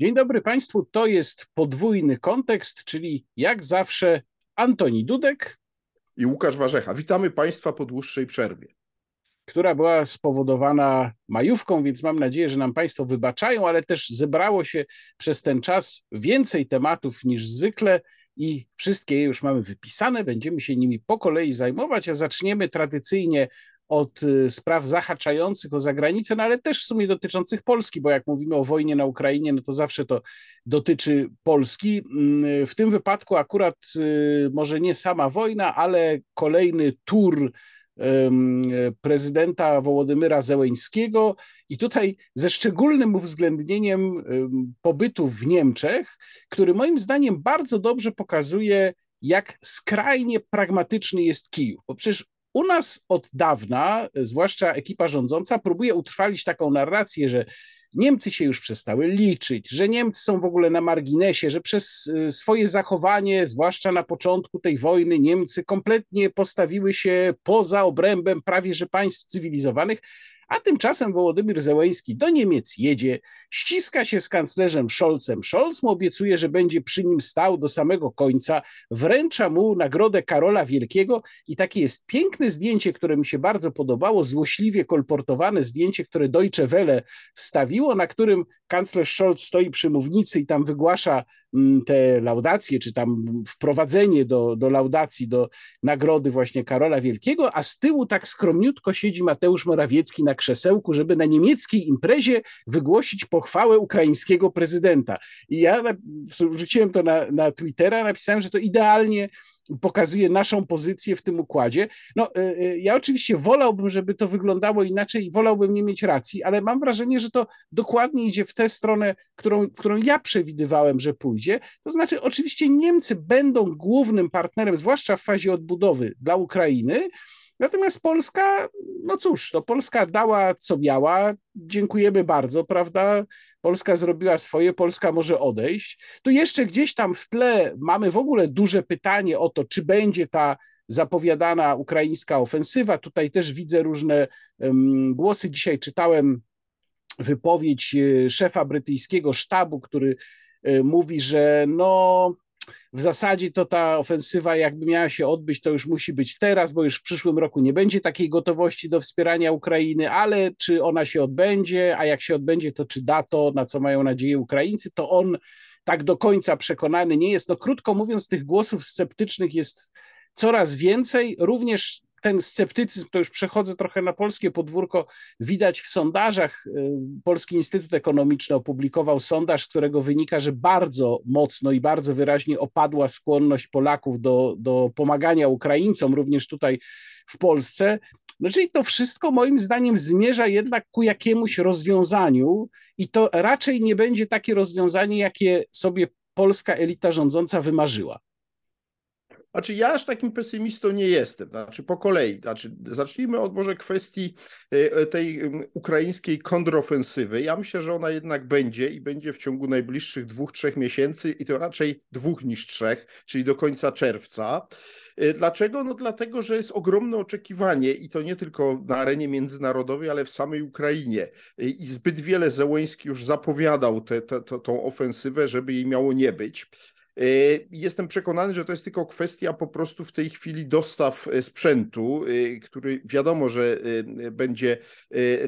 Dzień dobry Państwu, to jest podwójny kontekst, czyli jak zawsze Antoni Dudek i Łukasz Warzecha. Witamy Państwa po dłuższej przerwie. Która była spowodowana majówką, więc mam nadzieję, że nam Państwo wybaczają, ale też zebrało się przez ten czas więcej tematów niż zwykle i wszystkie je już mamy wypisane. Będziemy się nimi po kolei zajmować, a zaczniemy tradycyjnie od y, spraw zahaczających o zagranicę, no ale też w sumie dotyczących Polski, bo jak mówimy o wojnie na Ukrainie, no to zawsze to dotyczy Polski. Mm, w tym wypadku akurat y, może nie sama wojna, ale kolejny tur prezydenta Wołodymyra Zełeńskiego i tutaj ze szczególnym uwzględnieniem pobytu w Niemczech, który moim zdaniem bardzo dobrze pokazuje, jak skrajnie pragmatyczny jest Kijów. Bo przecież u nas od dawna, zwłaszcza ekipa rządząca, próbuje utrwalić taką narrację, że Niemcy się już przestały liczyć, że Niemcy są w ogóle na marginesie, że przez y, swoje zachowanie, zwłaszcza na początku tej wojny, Niemcy kompletnie postawiły się poza obrębem prawie że państw cywilizowanych, a tymczasem Wołodymyr Zełeński do Niemiec jedzie, ściska się z kanclerzem Scholzem. Scholz mu obiecuje, że będzie przy nim stał do samego końca, wręcza mu nagrodę Karola Wielkiego i takie jest piękne zdjęcie, które mi się bardzo podobało, złośliwie kolportowane zdjęcie, które Deutsche Welle wstawiło, na którym kanclerz Scholz stoi przy mównicy i tam wygłasza te laudacje, czy tam wprowadzenie do, do laudacji, do nagrody właśnie Karola Wielkiego, a z tyłu tak skromniutko siedzi Mateusz Morawiecki na krzesełku, żeby na niemieckiej imprezie wygłosić pochwałę ukraińskiego prezydenta. I ja wrzuciłem to na, na Twittera, napisałem, że to idealnie pokazuje naszą pozycję w tym układzie. No, e, e, ja oczywiście wolałbym, żeby to wyglądało inaczej i wolałbym nie mieć racji, ale mam wrażenie, że to dokładnie idzie w tę stronę, którą, którą ja przewidywałem, że pójdzie. To znaczy, oczywiście Niemcy będą głównym partnerem, zwłaszcza w fazie odbudowy dla Ukrainy, Natomiast Polska, no cóż, to Polska dała co miała. Dziękujemy bardzo, prawda? Polska zrobiła swoje, Polska może odejść. Tu jeszcze gdzieś tam w tle mamy w ogóle duże pytanie o to, czy będzie ta zapowiadana ukraińska ofensywa. Tutaj też widzę różne um, głosy. Dzisiaj czytałem wypowiedź e, szefa brytyjskiego sztabu, który e, mówi, że no w zasadzie to ta ofensywa, jakby miała się odbyć, to już musi być teraz, bo już w przyszłym roku nie będzie takiej gotowości do wspierania Ukrainy, ale czy ona się odbędzie, a jak się odbędzie, to czy da to, na co mają nadzieję Ukraińcy, to on tak do końca przekonany nie jest. No krótko mówiąc, tych głosów sceptycznych jest coraz więcej, również ten sceptycyzm, to już przechodzę trochę na polskie podwórko, widać w sondażach. Y, Polski Instytut Ekonomiczny opublikował sondaż, z którego wynika, że bardzo mocno i bardzo wyraźnie opadła skłonność Polaków do, do pomagania Ukraińcom, również tutaj w Polsce. No, czyli to wszystko moim zdaniem zmierza jednak ku jakiemuś rozwiązaniu i to raczej nie będzie takie rozwiązanie, jakie sobie polska elita rządząca wymarzyła. Znaczy ja aż takim pesymistą nie jestem, znaczy po kolei. Znaczy, zacznijmy od może kwestii e, e, tej ukraińskiej kontrofensywy. Ja myślę, że ona jednak będzie i będzie w ciągu najbliższych dwóch, trzech miesięcy i to raczej dwóch niż trzech, czyli do końca czerwca. E, dlaczego? No dlatego, że jest ogromne oczekiwanie i to nie tylko na arenie międzynarodowej, ale w samej Ukrainie. I zbyt wiele Zełęński już zapowiadał tę ofensywę, żeby jej miało nie być. Y, jestem przekonany, że to jest tylko kwestia po prostu w tej chwili dostaw y, sprzętu, y, który wiadomo, że będzie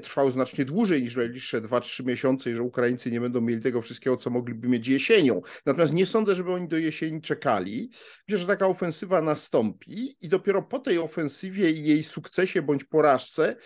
trwał znacznie dłużej niż najbliższe 2-3 miesiące i że Ukraińcy nie będą mieli tego wszystkiego, co mogliby mieć jesienią. Natomiast nie sądzę, żeby oni do jesieni czekali. Myślę, że taka ofensywa nastąpi i dopiero po tej ofensywie i jej sukcesie bądź porażce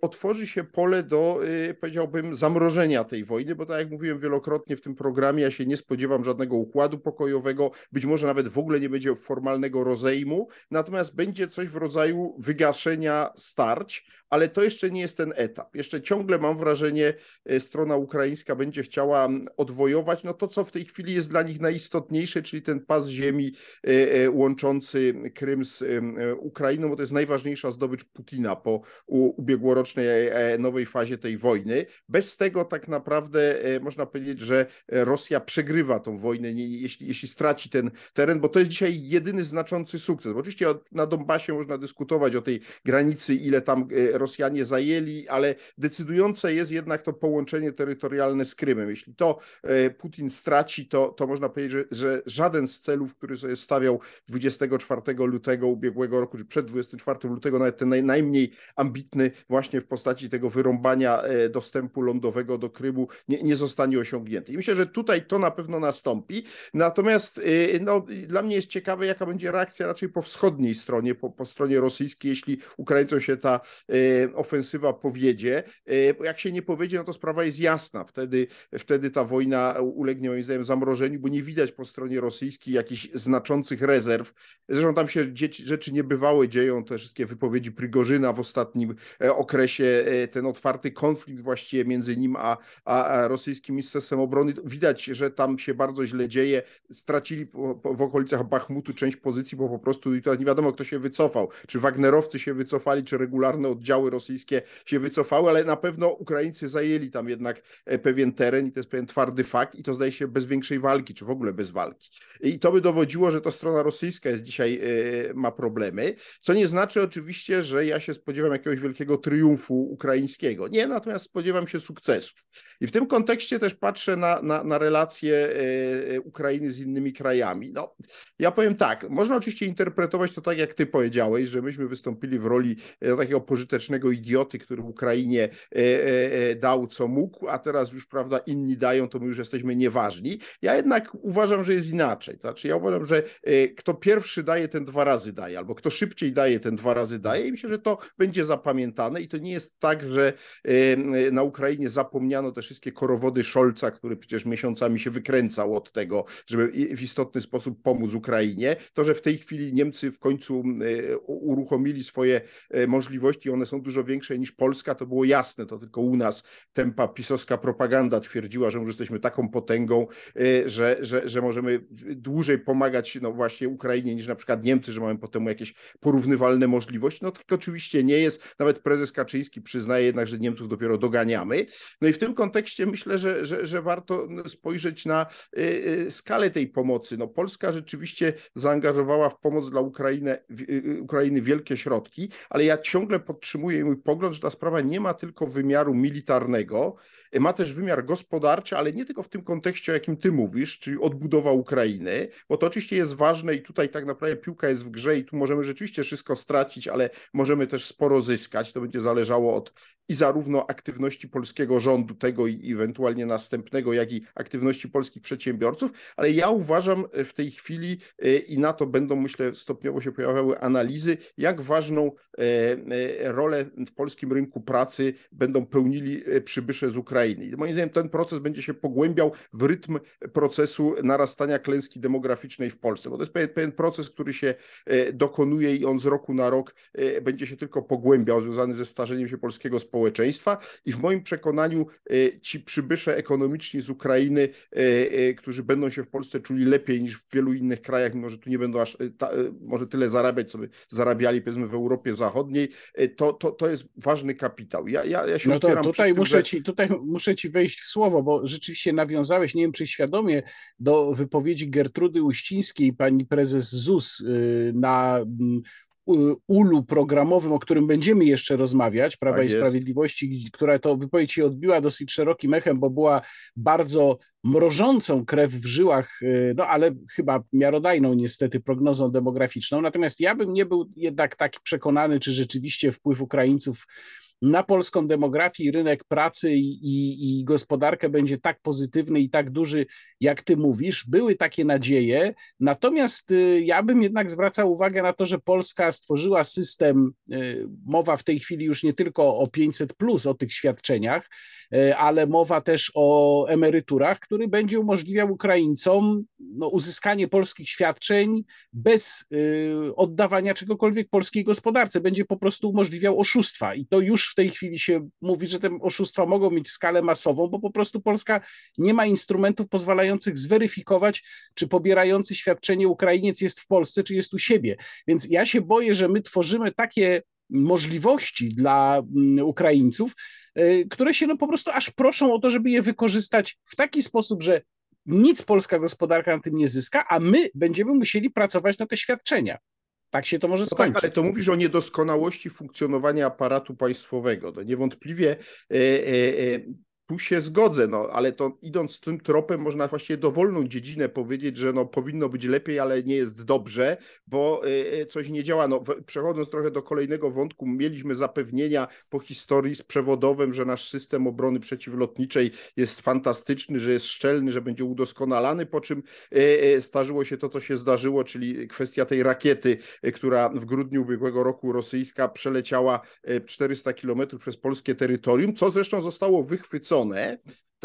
otworzy się pole do, powiedziałbym, zamrożenia tej wojny, bo tak jak mówiłem wielokrotnie w tym programie, ja się nie spodziewam żadnego układu pokojowego, pokojowego, być może nawet w ogóle nie będzie formalnego rozejmu, natomiast będzie coś w rodzaju wygaszenia starć, ale to jeszcze nie jest ten etap. Jeszcze ciągle mam wrażenie, e, strona ukraińska będzie chciała odwojować no to, co w tej chwili jest dla nich najistotniejsze, czyli ten pas ziemi e, e, łączący Krym z Ukrainą, bo to jest najważniejsza zdobycz Putina po ubiegłorocznej nowej fazie tej wojny. Bez tego tak naprawdę można powiedzieć, że Rosja przegrywa tą wojnę, jeśli, jeśli straci ten teren, bo to jest dzisiaj jedyny znaczący sukces. Bo oczywiście na Donbasie można dyskutować o tej granicy, ile tam Rosjanie zajęli, ale decydujące jest jednak to połączenie terytorialne z Krymem. Jeśli to Putin straci, to, to można powiedzieć, że, że żaden z celów, który sobie stawiał 24 lutego ubiegłego roku, czy przed 24 lutego, nawet ten naj, najmniej ambitny właśnie w postaci tego wyrąbania e, dostępu lądowego do Krymu nie, nie zostanie osiągnięty. I myślę, że tutaj to na pewno nastąpi. Natomiast e, no, dla mnie jest ciekawe, jaka będzie reakcja raczej po wschodniej stronie, po, po stronie rosyjskiej, jeśli Ukraińcom się ta e, ofensywa powiedzie. Jak się nie powiedzie, no to sprawa jest jasna. Wtedy, wtedy ta wojna ulegnie moim zdaniem zamrożeniu, bo nie widać po stronie rosyjskiej jakichś znaczących rezerw. Zresztą tam się rzeczy niebywałe dzieją, te wszystkie wypowiedzi Prigorzyna w ostatnim e, okresie, e, ten otwarty konflikt właściwie między nim a, a rosyjskim Ministerstwem Obrony. Widać, że tam się bardzo źle dzieje. Stracili po, po, w okolicach Bachmutu część pozycji, bo po prostu i to nie wiadomo, kto się wycofał. Czy Wagnerowcy się wycofali, czy regularne oddziały rosyjskie się wycofały, ale na pewno Ukraińcy zajęli tam jednak e, pewien teren i to jest pewien twardy fakt i to zdaje się bez większej walki, czy w ogóle bez walki. I to by dowodziło, że to strona rosyjska jest dzisiaj, ma problemy, co nie znaczy oczywiście, że ja się spodziewam jakiegoś wielkiego triumfu ukraińskiego. Nie, natomiast spodziewam się sukcesów. I w tym kontekście też patrzę na, na, na relacje e, Ukrainy z innymi krajami. No, ja powiem tak, można oczywiście interpretować to tak, jak ty powiedziałeś, że myśmy wystąpili w roli e, takiego pożytecznego idioty, który Ukrainie e, dał co mógł, a teraz już, prawda, inni dają, to my już jesteśmy nieważni. Ja jednak uważam, że jest inaczej. Znaczy, ja uważam, że kto pierwszy daje, ten dwa razy daje, albo kto szybciej daje, ten dwa razy daje i myślę, że to będzie zapamiętane i to nie jest tak, że na Ukrainie zapomniano te wszystkie korowody Scholza, który przecież miesiącami się wykręcał od tego, żeby w istotny sposób pomóc Ukrainie. To, że w tej chwili Niemcy w końcu uruchomili swoje e, możliwości, one są dużo większe niż Polska, to było jasne, to tylko u nas tempa pisowska propaganda twierdziła, że już jesteśmy taką potęgą, e, że, że, że możemy dłużej pomagać no właśnie Ukrainie niż na przykład Niemcy, że mamy potem jakieś porównywalne możliwości. No tak oczywiście nie jest. Nawet prezes Kaczyński przyznaje jednak, że Niemców dopiero doganiamy. No i w tym kontekście myślę, że, że, że warto spojrzeć na skalę tej pomocy. No Polska rzeczywiście zaangażowała w pomoc dla Ukrainy, y, Ukrainy wielkie środki, ale ja ciągle podtrzymuję mój pogląd, że ta sprawa nie ma tylko wymiaru militarnego, ma też wymiar gospodarczy, ale nie tylko w tym kontekście, o jakim ty mówisz, czyli odbudowa Ukrainy, bo to oczywiście jest ważne i tutaj tak naprawdę piłka jest w grze i tu możemy rzeczywiście wszystko stracić, ale możemy też sporo zyskać. To będzie zależało od i zarówno aktywności polskiego rządu, tego i ewentualnie następnego, jak i aktywności polskich przedsiębiorców, ale ja uważam w tej chwili e, i na to będą, myślę, stopniowo się pojawiały analizy, jak ważną e, e, rolę w polskim rynku pracy będą pełnili przybysze z Ukrainy. I moim zdaniem ten proces będzie się pogłębiał w rytm procesu narastania klęski demograficznej w Polsce, bo to jest pewien, pewien proces, który się e, dokonuje i on z roku na rok e, będzie się tylko pogłębiał, związany ze starzeniem się polskiego społeczeństwa i w moim przekonaniu e, ci przybysze ekonomiczni z Ukrainy, którzy będą się w Polsce czuli lepiej niż w wielu innych krajach, mimo że tu nie będą aż ta, może tyle zarabiać, co by zarabiali powiedzmy w Europie Zachodniej, to, to, to jest ważny kapitał. Ja, ja, ja się no to tutaj tym, muszę że... ci, tutaj muszę ci wejść w słowo, bo rzeczywiście nawiązałeś, nie wiem czy świadomie, do wypowiedzi Gertrudy Uścińskiej, pani prezes ZUS y, na ulu programowym, o którym będziemy jeszcze rozmawiać, Prawa tak i Sprawiedliwości, która to wypowiedź się odbiła dosyć szerokim echem, bo była bardzo mrożącą krew w żyłach, y, no ale chyba miarodajną niestety prognozą demograficzną. Natomiast ja bym nie był jednak tak przekonany, czy rzeczywiście wpływ Ukraińców na polską demografię i rynek pracy i, i, i, gospodarkę będzie tak pozytywny i tak duży, jak ty mówisz. Były takie nadzieje, natomiast y, ja bym jednak zwracał uwagę na to, że Polska stworzyła system, y, mowa w tej chwili już nie tylko o 500, plus, o tych świadczeniach, ale mowa też o emeryturach, który będzie umożliwiał Ukraińcom no, uzyskanie polskich świadczeń bez oddawania czegokolwiek polskiej gospodarce. Będzie po prostu umożliwiał oszustwa i to już w tej chwili się mówi, że te oszustwa mogą mieć skalę masową, bo po prostu Polska nie ma instrumentów pozwalających zweryfikować, czy pobierający świadczenie Ukrainiec jest w Polsce, czy jest u siebie. Więc ja się boję, że my tworzymy takie możliwości dla mm, Ukraińców, y, które się no po prostu aż proszą o to, żeby je wykorzystać w taki sposób, że nic polska gospodarka na tym nie zyska, a my będziemy musieli pracować na te świadczenia. Tak się to może skończyć. No tak, ale to mówisz o niedoskonałości funkcjonowania aparatu państwowego. No niewątpliwie e, e tu się zgodzę, no, ale to idąc tym tropem, można właściwie dowolną dziedzinę powiedzieć, że no, powinno być lepiej, ale nie jest dobrze, bo y, coś nie działa. No, przechodząc trochę do kolejnego wątku, mieliśmy zapewnienia po historii z przewodowym, że nasz system obrony przeciwlotniczej jest fantastyczny, że jest szczelny, że będzie udoskonalany, po czym y, y, zdarzyło się to, co się zdarzyło, czyli kwestia tej rakiety, która w grudniu ubiegłego roku rosyjska przeleciała 400 kilometrów przez polskie terytorium, co zresztą zostało wychwycone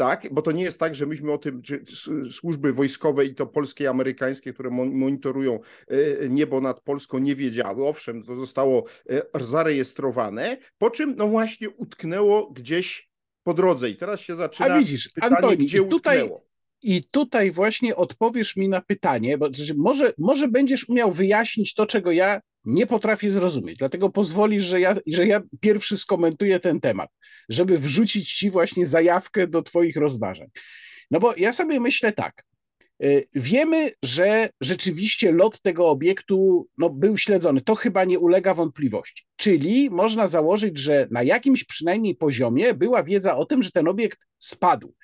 tak, bo to nie jest tak, że myśmy o tym, czy służby wojskowe i to polskie i amerykańskie, które monitorują e, niebo nad Polską, nie wiedziały. Owszem, to zostało e, zarejestrowane, po czym no właśnie utknęło gdzieś po drodze i teraz się zaczyna A widzisz, pytanie, Antoni, gdzie tutaj, utknęło. I tutaj właśnie odpowiesz mi na pytanie, bo może, może będziesz umiał wyjaśnić to, czego ja nie potrafię zrozumieć. Dlatego pozwolisz, że ja, że ja pierwszy skomentuję ten temat, żeby wrzucić ci właśnie zajawkę do Twoich rozważań. No bo ja sobie myślę tak. Y, wiemy, że rzeczywiście lot tego obiektu no, był śledzony. To chyba nie ulega wątpliwości. Czyli można założyć, że na jakimś przynajmniej poziomie była wiedza o tym, że ten obiekt spadł.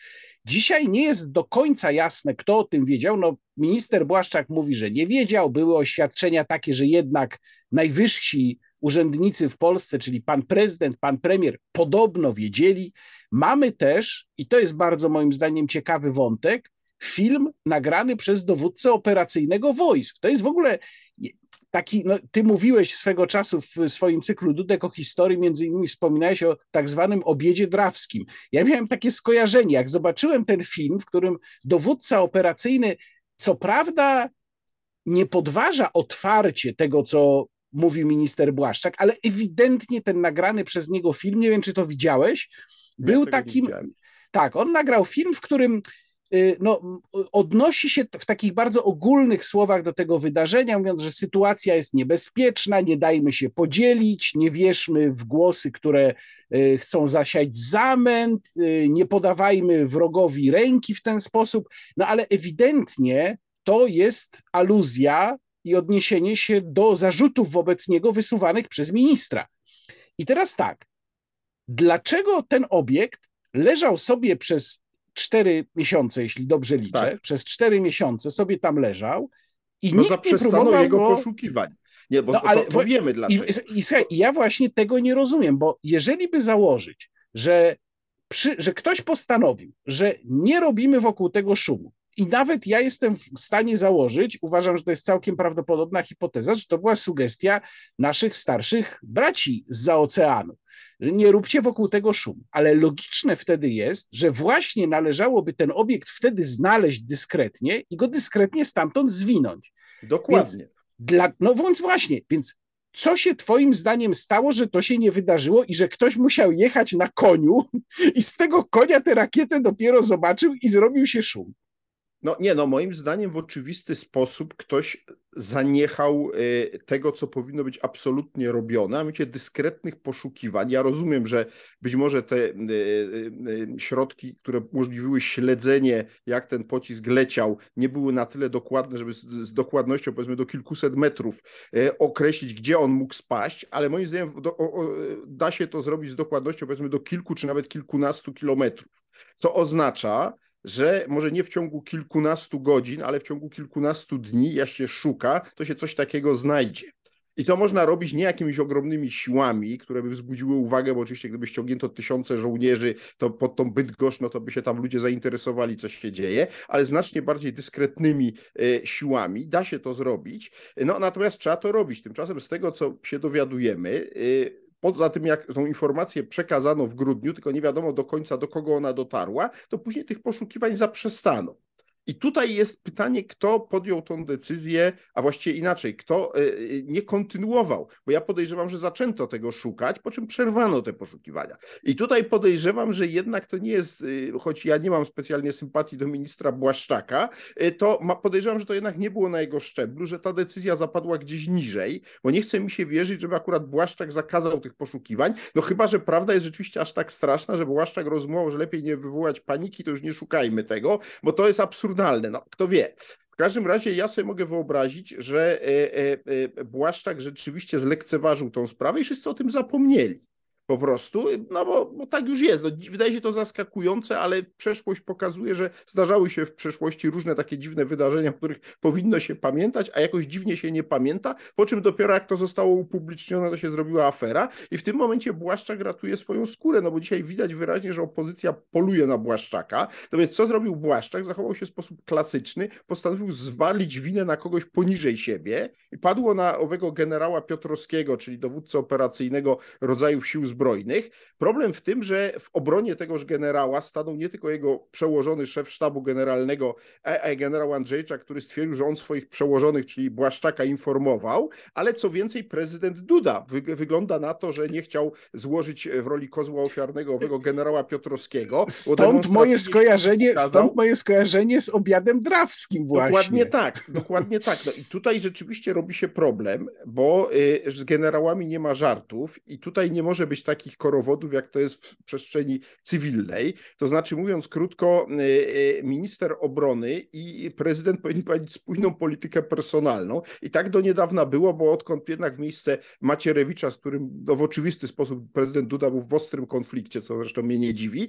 Dzisiaj nie jest do końca jasne, kto o tym wiedział. No, minister Błaszczak mówi, że nie wiedział. Były oświadczenia takie, że jednak najwyżsi urzędnicy w Polsce, czyli pan prezydent, pan premier, podobno wiedzieli. Mamy też, i to jest bardzo moim zdaniem ciekawy wątek, film nagrany przez dowódcę operacyjnego wojsk. To jest w ogóle taki, no, ty mówiłeś swego czasu w swoim cyklu Dudek o historii, między innymi wspominałeś o tak zwanym obiedzie drawskim. Ja miałem takie skojarzenie, jak zobaczyłem ten film, w którym dowódca operacyjny, co prawda nie podważa otwarcie tego, co mówił minister Błaszczak, ale ewidentnie ten nagrany przez niego film, nie wiem, czy to widziałeś, był ja takim... Tak, on nagrał film, w którym no, odnosi się w takich bardzo ogólnych słowach do tego wydarzenia, mówiąc, że sytuacja jest niebezpieczna, nie dajmy się podzielić, nie wierzmy w głosy, które y, chcą zasiać zamęt, y, nie podawajmy wrogowi ręki w ten sposób, no ale ewidentnie to jest aluzja i odniesienie się do zarzutów wobec niego wysuwanych przez ministra. I teraz tak, dlaczego ten obiekt leżał sobie przez cztery miesiące, jeśli dobrze liczę, tak. przez cztery miesiące sobie tam leżał i no nikt nie próbował jego go... poszukiwań. Nie, bo no, ale, to, to wiemy dlaczego. I, i, i ja właśnie tego nie rozumiem, bo jeżeli by założyć, że, przy, że ktoś postanowił, że nie robimy wokół tego szumu, i nawet ja jestem w stanie założyć, uważam, że to jest całkiem prawdopodobna hipoteza, że to była sugestia naszych starszych braci z oceanu, nie róbcie wokół tego szum. Ale logiczne wtedy jest, że właśnie należałoby ten obiekt wtedy znaleźć dyskretnie i go dyskretnie stamtąd zwinąć. Dokładnie. Więc dla, no więc właśnie, więc co się Twoim zdaniem stało, że to się nie wydarzyło i że ktoś musiał jechać na koniu i z tego konia tę rakietę dopiero zobaczył i zrobił się szum? No nie, no moim zdaniem w oczywisty sposób ktoś zaniechał y, tego, co powinno być absolutnie robione, a mianowicie dyskretnych poszukiwań. Ja rozumiem, że być może te y, y, środki, które umożliwiły śledzenie, jak ten pocisk leciał, nie były na tyle dokładne, żeby z dokładnością powiedzmy do kilkuset metrów określić, gdzie on mógł spaść, ale moim zdaniem da się to zrobić z dokładnością powiedzmy do kilku czy nawet kilkunastu kilometrów, co oznacza, że może nie w ciągu kilkunastu godzin, ale w ciągu kilkunastu dni, jak się szuka, to się coś takiego znajdzie. I to można robić nie jakimiś ogromnymi siłami, które by wzbudziły uwagę, bo oczywiście gdyby ściągnięto tysiące żołnierzy, to pod tą Bydgoszcz, no to by się tam ludzie zainteresowali, co się dzieje, ale znacznie bardziej dyskretnymi e, siłami da się to zrobić. No natomiast trzeba to robić. Tymczasem z tego, co się dowiadujemy, e, poza tym jak tą informację przekazano w grudniu, tylko nie wiadomo do końca do kogo ona dotarła, to później tych poszukiwań zaprzestano. I tutaj jest pytanie, kto podjął tą decyzję, a właściwie inaczej, kto e, e, nie kontynuował, bo ja podejrzewam, że zaczęto tego szukać, po czym przerwano te poszukiwania. I tutaj podejrzewam, że jednak to nie jest, e, choć ja nie mam specjalnie sympatii do ministra Błaszczaka, to podejrzewam, że to jednak nie było na jego szczeblu, że ta decyzja zapadła gdzieś niżej, bo nie chce mi się wierzyć, żeby akurat Błaszczak zakazał tych poszukiwań, no chyba, że prawda jest rzeczywiście aż tak straszna, że Błaszczak rozumował, że lepiej nie wywołać paniki, to już nie szukajmy tego, bo to jest absurd absurdalne. No, kto wie. W każdym razie ja sobie mogę wyobrazić, że Błaszczak rzeczywiście zlekceważył tą sprawę i wszyscy o tym zapomnieli po prostu, no bo, bo tak już jest. No, wydaje się to zaskakujące, ale przeszłość pokazuje, że zdarzały się w przeszłości różne takie dziwne wydarzenia, których powinno się pamiętać, a jakoś dziwnie się nie pamięta, po czym dopiero jak to zostało upublicznione, to się zrobiła afera i w tym momencie Błaszczak ratuje swoją skórę, no bo dzisiaj widać wyraźnie, że opozycja poluje na Błaszczaka. No więc co zrobił Błaszczak? Zachował się w sposób klasyczny, postanowił zwalić winę na kogoś poniżej siebie i padło na owego generała Piotrowskiego, czyli dowódcę operacyjnego rodzajów sił zbrojnych. Problem w tym, że w obronie tegoż generała stanął nie tylko jego przełożony szef sztabu generalnego, a e, generał Andrzejczak, który stwierdził, że on swoich przełożonych, czyli Błaszczaka, informował, ale co więcej, prezydent Duda wygląda na to, że nie chciał złożyć w roli kozła ofiarnego owego generała Piotrowskiego. Stąd moje skojarzenie, stąd moje skojarzenie z obiadem drawskim właśnie. Dokładnie tak, dokładnie tak. No i tutaj rzeczywiście robi się problem, bo y, z generałami nie ma żartów i tutaj nie może być takich korowodów, jak to jest w przestrzeni cywilnej. To znaczy, mówiąc krótko, y, y, minister obrony i prezydent powinni prowadzić spójną politykę personalną. I tak do niedawna było, bo odkąd jednak w miejsce Macierewicza, z którym no, w oczywisty sposób prezydent Duda był w ostrym konflikcie, co zresztą mnie nie dziwi,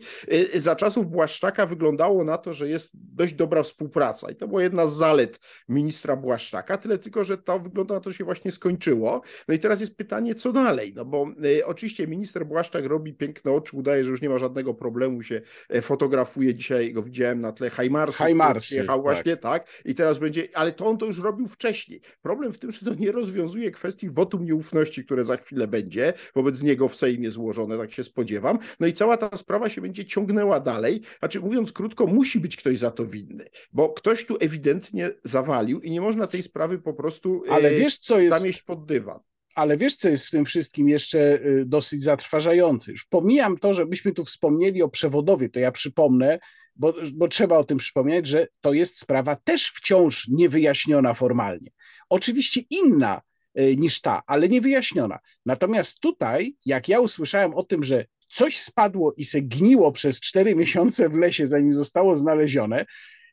y, za czasów Błaszczaka wyglądało na to, że jest dość dobra współpraca. I to była jedna z zalet ministra Błaszczaka, tyle tylko, że to wygląda na to, że się właśnie skończyło. No i teraz jest pytanie, co dalej? No bo y, oczywiście minister minister Błaszczak robi piękne oczy, udaje, że już nie ma żadnego problemu, się e, fotografuje. Dzisiaj go widziałem na tle Hajmarsu. Hajmarsy, jechał właśnie, tak. tak. I teraz będzie, ale to on to już robił wcześniej. Problem w tym, że to nie rozwiązuje kwestii wotum nieufności, które za chwilę będzie wobec niego w Sejmie złożone, tak się spodziewam. No i cała ta sprawa się będzie ciągnęła dalej. Znaczy, mówiąc krótko, musi być ktoś za to winny, bo ktoś tu ewidentnie zawalił i nie można tej sprawy po prostu ale wiesz, co jest... zamieść pod dywan ale wiesz, co jest w tym wszystkim jeszcze y, dosyć zatrważające? Już pomijam to, żebyśmy tu wspomnieli o przewodowie, to ja przypomnę, bo, bo trzeba o tym przypomnieć, że to jest sprawa też wciąż niewyjaśniona formalnie. Oczywiście inna y, niż ta, ale niewyjaśniona. Natomiast tutaj, jak ja usłyszałem o tym, że coś spadło i se gniło przez cztery miesiące w lesie, zanim zostało znalezione,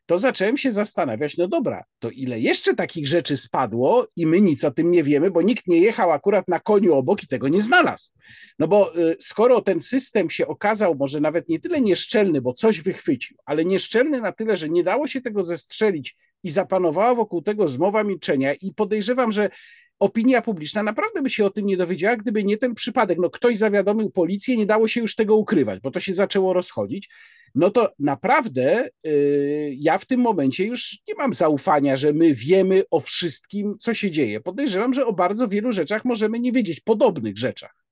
to zacząłem się zastanawiać, no dobra, to ile jeszcze takich rzeczy spadło i my nic o tym nie wiemy, bo nikt nie jechał akurat na koniu obok i tego nie znalazł. No bo y, skoro ten system się okazał może nawet nie tyle nieszczelny, bo coś wychwycił, ale nieszczelny na tyle, że nie dało się tego zestrzelić i zapanowała wokół tego zmowa milczenia i podejrzewam, że opinia publiczna naprawdę by się o tym nie dowiedziała, gdyby nie ten przypadek. No ktoś zawiadomił policję, nie dało się już tego ukrywać, bo to się zaczęło rozchodzić no to naprawdę y, ja w tym momencie już nie mam zaufania, że my wiemy o wszystkim, co się dzieje. Podejrzewam, że o bardzo wielu rzeczach możemy nie wiedzieć, podobnych rzeczach.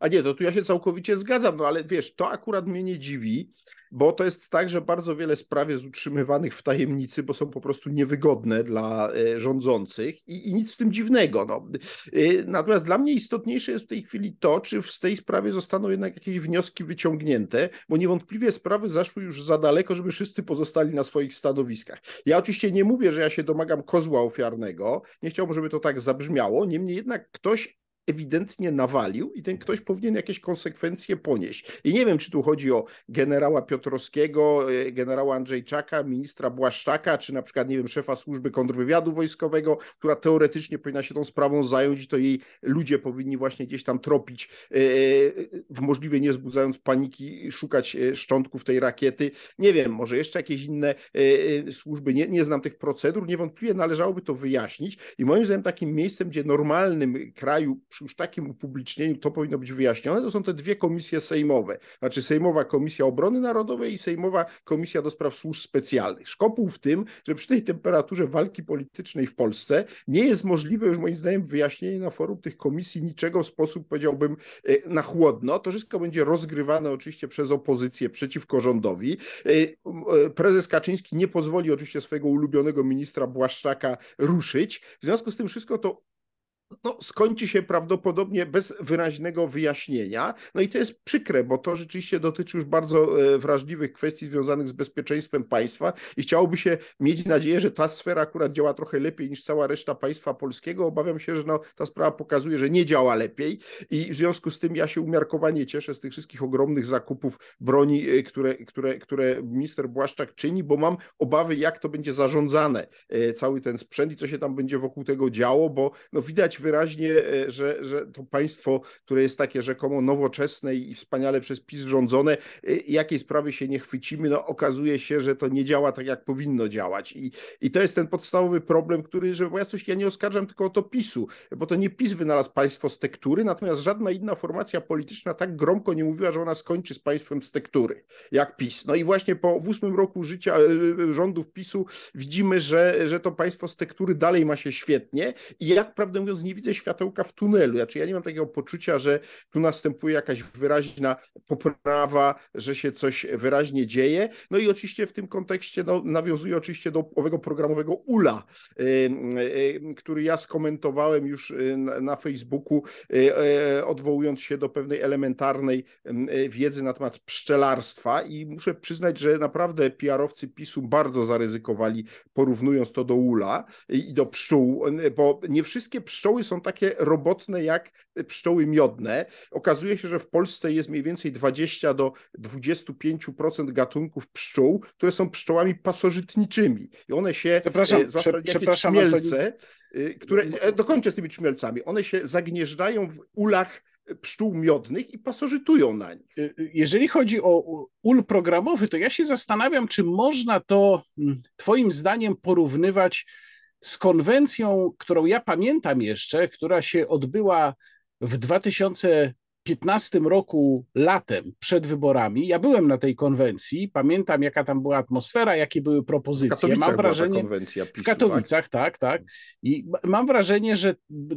A nie, to tu ja się całkowicie zgadzam, no ale wiesz, to akurat mnie nie dziwi, bo to jest tak, że bardzo wiele spraw jest utrzymywanych w tajemnicy, bo są po prostu niewygodne dla e, rządzących i, i nic z tym dziwnego. No. E, natomiast dla mnie istotniejsze jest w tej chwili to, czy z tej sprawy zostaną jednak jakieś wnioski wyciągnięte, bo niewątpliwie sprawy zaszły już za daleko, żeby wszyscy pozostali na swoich stanowiskach. Ja oczywiście nie mówię, że ja się domagam kozła ofiarnego, nie chciałbym, żeby to tak zabrzmiało, niemniej jednak ktoś ewidentnie nawalił i ten ktoś powinien jakieś konsekwencje ponieść. I nie wiem, czy tu chodzi o generała Piotrowskiego, e, generała Andrzejczaka, ministra Błaszczaka, czy na przykład, nie wiem, szefa służby kontrwywiadu wojskowego, która teoretycznie powinna się tą sprawą zająć i to jej ludzie powinni właśnie gdzieś tam tropić, e, e, możliwie nie wzbudzając paniki, szukać szczątków tej rakiety. Nie wiem, może jeszcze jakieś inne służby, nie, nie znam tych procedur, niewątpliwie należałoby to wyjaśnić i moim zdaniem takim miejscem, gdzie normalnym kraju już takim upublicznieniu to powinno być wyjaśnione, to są te dwie komisje sejmowe. Znaczy Sejmowa Komisja Obrony Narodowej i Sejmowa Komisja do Spraw Służb Specjalnych. Szkopuł w tym, że przy tej temperaturze walki politycznej w Polsce nie jest możliwe już moim zdaniem wyjaśnienie na forum tych komisji niczego w sposób, powiedziałbym, e, na chłodno. To wszystko będzie rozgrywane oczywiście przez opozycję przeciwko rządowi. E, e, prezes Kaczyński nie pozwoli oczywiście swojego ulubionego ministra Błaszczaka ruszyć. W związku z tym wszystko to no, skończy się prawdopodobnie bez wyraźnego wyjaśnienia. No i to jest przykre, bo to rzeczywiście dotyczy już bardzo e, wrażliwych kwestii związanych z bezpieczeństwem państwa i chciałoby się mieć nadzieję, że ta sfera akurat działa trochę lepiej niż cała reszta państwa polskiego. Obawiam się, że no, ta sprawa pokazuje, że nie działa lepiej i w związku z tym ja się umiarkowanie cieszę z tych wszystkich ogromnych zakupów broni, e, które, które, które minister Błaszczak czyni, bo mam obawy, jak to będzie zarządzane, e, cały ten sprzęt i co się tam będzie wokół tego działo, bo no, widać wyraźnie, e, że, że to państwo, które jest takie rzekomo nowoczesne i wspaniale przez PiS rządzone, e, jakiej sprawy się nie chwycimy, no okazuje się, że to nie działa tak, jak powinno działać. I, i to jest ten podstawowy problem, który, że bo ja coś ja nie oskarżam tylko o to PiSu, bo to nie PiS wynalazł państwo z tektury, natomiast żadna inna formacja polityczna tak gromko nie mówiła, że ona skończy z państwem z tektury, jak PiS. No i właśnie po ósmym roku życia e, rządów PiSu widzimy, że, że to państwo z tektury dalej ma się świetnie i jak prawdę mówiąc nie widzę światełka w tunelu. Znaczy ja nie mam takiego poczucia, że tu następuje jakaś wyraźna poprawa, że się coś wyraźnie dzieje. No i oczywiście w tym kontekście no, nawiązuję oczywiście do owego programowego ULA, y, y, który ja skomentowałem już y, na Facebooku, odwołując się do pewnej elementarnej wiedzy na temat pszczelarstwa i muszę przyznać, że naprawdę PR-owcy PiSu bardzo zaryzykowali porównując to do ULA i do pszczół, bo nie wszystkie pszczoły są takie robotne jak pszczoły miodne. Okazuje się, że w Polsce jest mniej więcej 20 do 25% gatunków pszczół, które są pszczołami pasożytniczymi. I one się, przepraszam, e, zwłaszcza przepraszam, czmielce, e, które, e, dokończę z tymi czmielcami, one się zagnieżdżają w ulach pszczół miodnych i pasożytują na nich. Jeżeli chodzi o ul programowy, to ja się zastanawiam, czy można to mm, Twoim zdaniem porównywać z konwencją, którą ja pamiętam jeszcze, która się odbyła w 2015 roku latem przed wyborami. Ja byłem na tej konwencji, pamiętam jaka tam była atmosfera, jakie były propozycje. mam wrażenie w Katowicach, tak? tak, tak. I mam wrażenie, że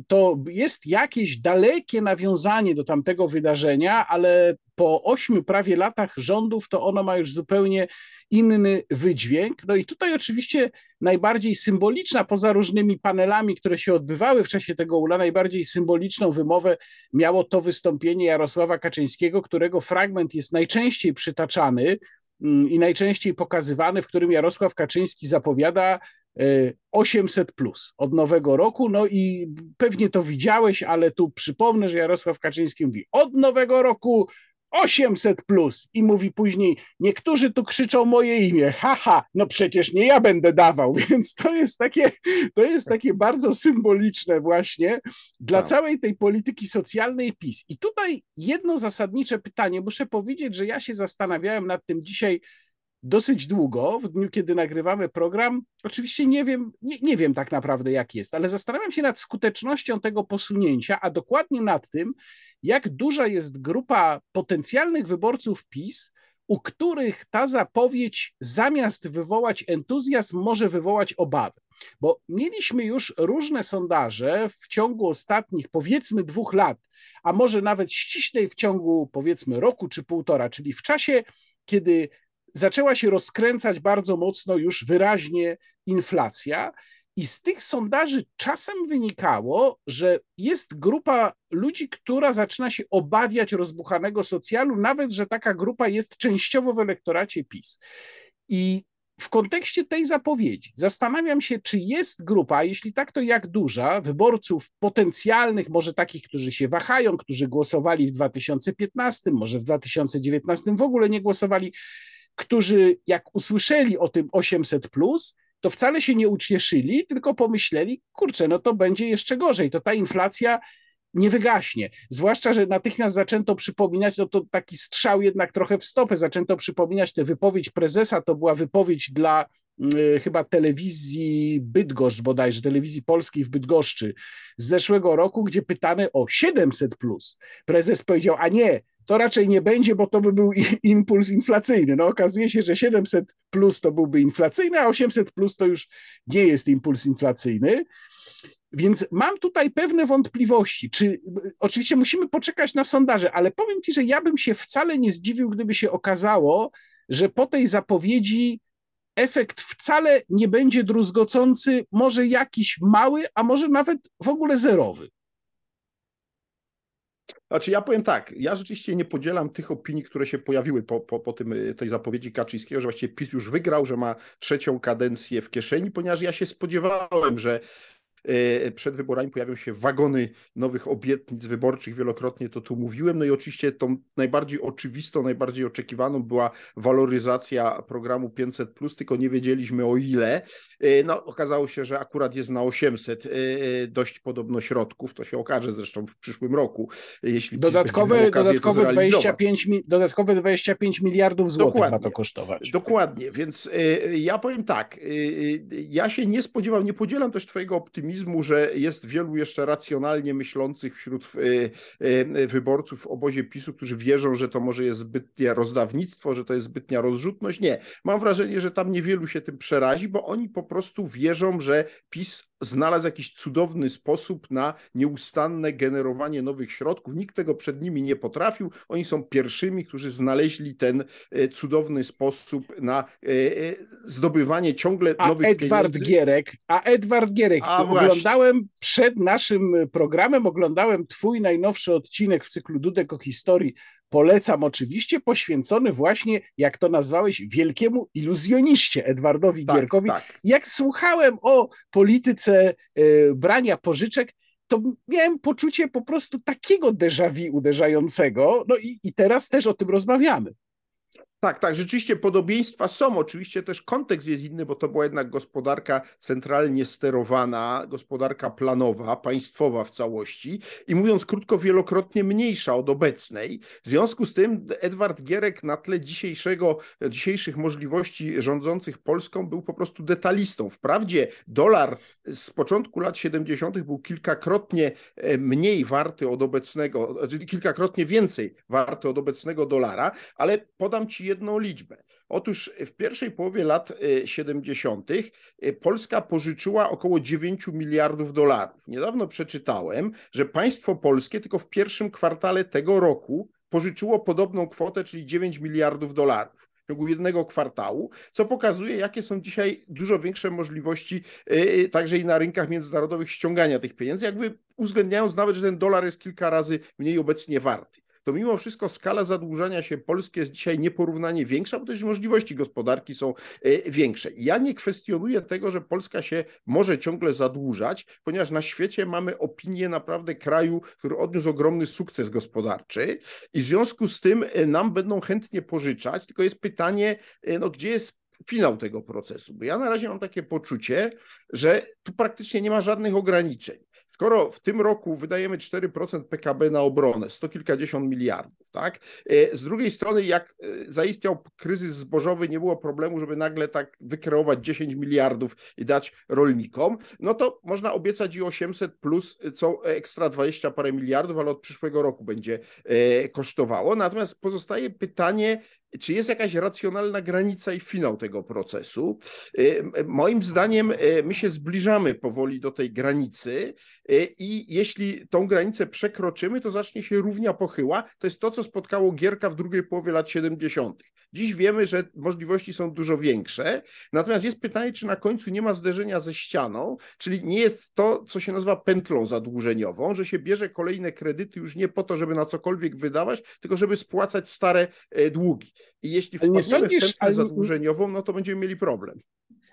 to jest jakieś dalekie nawiązanie do tamtego wydarzenia, ale po ośmiu prawie latach rządów to ono ma już zupełnie inny wydźwięk. No i tutaj oczywiście najbardziej symboliczna, poza różnymi panelami, które się odbywały w czasie tego ULA, najbardziej symboliczną wymowę miało to wystąpienie Jarosława Kaczyńskiego, którego fragment jest najczęściej przytaczany mm, i najczęściej pokazywany, w którym Jarosław Kaczyński zapowiada 800 e, plus od nowego roku. No i pewnie to widziałeś, ale tu przypomnę, że Jarosław Kaczyński mówi: Od nowego roku 800 plus i mówi później, niektórzy tu krzyczą moje imię, haha, no przecież nie ja będę dawał, więc to jest takie, to jest takie bardzo symboliczne właśnie dla tak. całej tej polityki socjalnej PiS. I tutaj jedno zasadnicze pytanie, muszę powiedzieć, że ja się zastanawiałem nad tym dzisiaj dosyć długo, w dniu, kiedy nagrywamy program. Oczywiście nie wiem, nie, nie wiem tak naprawdę, jak jest, ale zastanawiam się nad skutecznością tego posunięcia, a dokładnie nad tym, jak duża jest grupa potencjalnych wyborców PiS, u których ta zapowiedź zamiast wywołać entuzjazm, może wywołać obawy. Bo mieliśmy już różne sondaże w ciągu ostatnich, powiedzmy, dwóch lat, a może nawet ściślej w ciągu, powiedzmy, roku czy półtora, czyli w czasie, kiedy zaczęła się rozkręcać bardzo mocno już wyraźnie inflacja. I z tych sondaży czasem wynikało, że jest grupa ludzi, która zaczyna się obawiać rozbuchanego socjalu, nawet że taka grupa jest częściowo w elektoracie PiS. I w kontekście tej zapowiedzi zastanawiam się, czy jest grupa, jeśli tak, to jak duża, wyborców potencjalnych, może takich, którzy się wahają, którzy głosowali w 2015, może w 2019 w ogóle nie głosowali, którzy jak usłyszeli o tym 800, to wcale się nie ucieszyli, tylko pomyśleli, kurczę, no to będzie jeszcze gorzej, to ta inflacja nie wygaśnie. Zwłaszcza, że natychmiast zaczęto przypominać, no to taki strzał jednak trochę w stopę, zaczęto przypominać tę wypowiedź prezesa, to była wypowiedź dla y, chyba telewizji Bydgoszcz bodajże, telewizji polskiej w Bydgoszczy z zeszłego roku, gdzie pytany o 700 plus. Prezes powiedział, a nie, to raczej nie będzie, bo to by był impuls inflacyjny. No okazuje się, że 700 plus to byłby inflacyjny, a 800 plus to już nie jest impuls inflacyjny. Więc mam tutaj pewne wątpliwości. Czy oczywiście musimy poczekać na sondaże, ale powiem ci, że ja bym się wcale nie zdziwił, gdyby się okazało, że po tej zapowiedzi efekt wcale nie będzie druzgocący, może jakiś mały, a może nawet w ogóle zerowy. Znaczy ja powiem tak, ja rzeczywiście nie podzielam tych opinii, które się pojawiły po, po, po tym, tej zapowiedzi Kaczyńskiego, że właściwie PiS już wygrał, że ma trzecią kadencję w kieszeni, ponieważ ja się spodziewałem, że przed wyborami pojawią się wagony nowych obietnic wyborczych, wielokrotnie to tu mówiłem. No i oczywiście tą najbardziej oczywistą, najbardziej oczekiwaną była waloryzacja programu 500, tylko nie wiedzieliśmy o ile. E, no, okazało się, że akurat jest na 800 e, dość podobno środków. To się okaże zresztą w przyszłym roku, jeśli dodatkowe, dodatkowe, 25, dodatkowe 25 miliardów złotych dokładnie, ma to kosztować. Dokładnie, więc ja powiem tak, ja się nie spodziewam, nie podzielam też Twojego optymizmu optymizmu, że jest wielu jeszcze racjonalnie myślących wśród y, y, wyborców w obozie PiSu, którzy wierzą, że to może jest zbytnie rozdawnictwo, że to jest zbytnia rozrzutność. Nie. Mam wrażenie, że tam niewielu się tym przerazi, bo oni po prostu wierzą, że PiS znalazł jakiś cudowny sposób na nieustanne generowanie nowych środków. Nikt tego przed nimi nie potrafił. Oni są pierwszymi, którzy znaleźli ten e, cudowny sposób na e, e, zdobywanie ciągle a nowych Edward pieniędzy. Gierek, a Edward Gierek, a oglądałem przed naszym programem, oglądałem twój najnowszy odcinek w cyklu Dudek o historii Polecam oczywiście, poświęcony właśnie, jak to nazwałeś, wielkiemu iluzjoniście Edwardowi tak, Gierkowi. Tak. Jak słuchałem o polityce y, brania pożyczek, to miałem poczucie po prostu takiego déjà vu uderzającego. No i, i teraz też o tym rozmawiamy. Tak, tak, rzeczywiście podobieństwa są. Oczywiście też kontekst jest inny, bo to była jednak gospodarka centralnie sterowana, gospodarka planowa, państwowa w całości i mówiąc krótko, wielokrotnie mniejsza od obecnej. W związku z tym Edward Gierek na tle dzisiejszego, dzisiejszych możliwości rządzących Polską był po prostu detalistą. Wprawdzie dolar z początku lat 70. był kilkakrotnie e, mniej warty od obecnego, czyli kilkakrotnie więcej warty od obecnego dolara, ale podam Ci jedną liczbę. Otóż w pierwszej połowie lat 70. Y, y, Polska pożyczyła około 9 miliardów dolarów. Niedawno przeczytałem, że państwo polskie tylko w pierwszym kwartale tego roku pożyczyło podobną kwotę, czyli 9 miliardów dolarów w ciągu jednego kwartału, co pokazuje, jakie są dzisiaj dużo większe możliwości y, także i na rynkach międzynarodowych ściągania tych pieniędzy, jakby uwzględniając nawet, że ten dolar jest kilka razy mniej obecnie warty to mimo wszystko skala zadłużania się Polski jest dzisiaj nieporównanie większa, bo też możliwości gospodarki są e, większe. Ja nie kwestionuję tego, że Polska się może ciągle zadłużać, ponieważ na świecie mamy opinię naprawdę kraju, który odniósł ogromny sukces gospodarczy i w związku z tym e, nam będą chętnie pożyczać, tylko jest pytanie, e, no gdzie jest finał tego procesu. Bo ja na razie mam takie poczucie, że tu praktycznie nie ma żadnych ograniczeń. Skoro w tym roku wydajemy 4% PKB na obronę, sto kilkadziesiąt miliardów, tak? E, z drugiej strony, jak e, zaistniał kryzys zbożowy, nie było problemu, żeby nagle tak wykreować 10 miliardów i dać rolnikom, no to można obiecać i 800 plus co ekstra 20 parę miliardów, ale od przyszłego roku będzie e, kosztowało. Natomiast pozostaje pytanie, czy jest jakaś racjonalna granica i finał tego procesu? Moim zdaniem my się zbliżamy powoli do tej granicy i jeśli tą granicę przekroczymy, to zacznie się równia pochyła. To jest to, co spotkało Gierka w drugiej połowie lat 70. Dziś wiemy, że możliwości są dużo większe, natomiast jest pytanie, czy na końcu nie ma zderzenia ze ścianą, czyli nie jest to, co się nazywa pętlą zadłużeniową, że się bierze kolejne kredyty już nie po to, żeby na cokolwiek wydawać, tylko żeby spłacać stare e, długi. I jeśli wpadniemy nie sądzisz, w pętlę ale... zadłużeniową, no to będziemy mieli problem.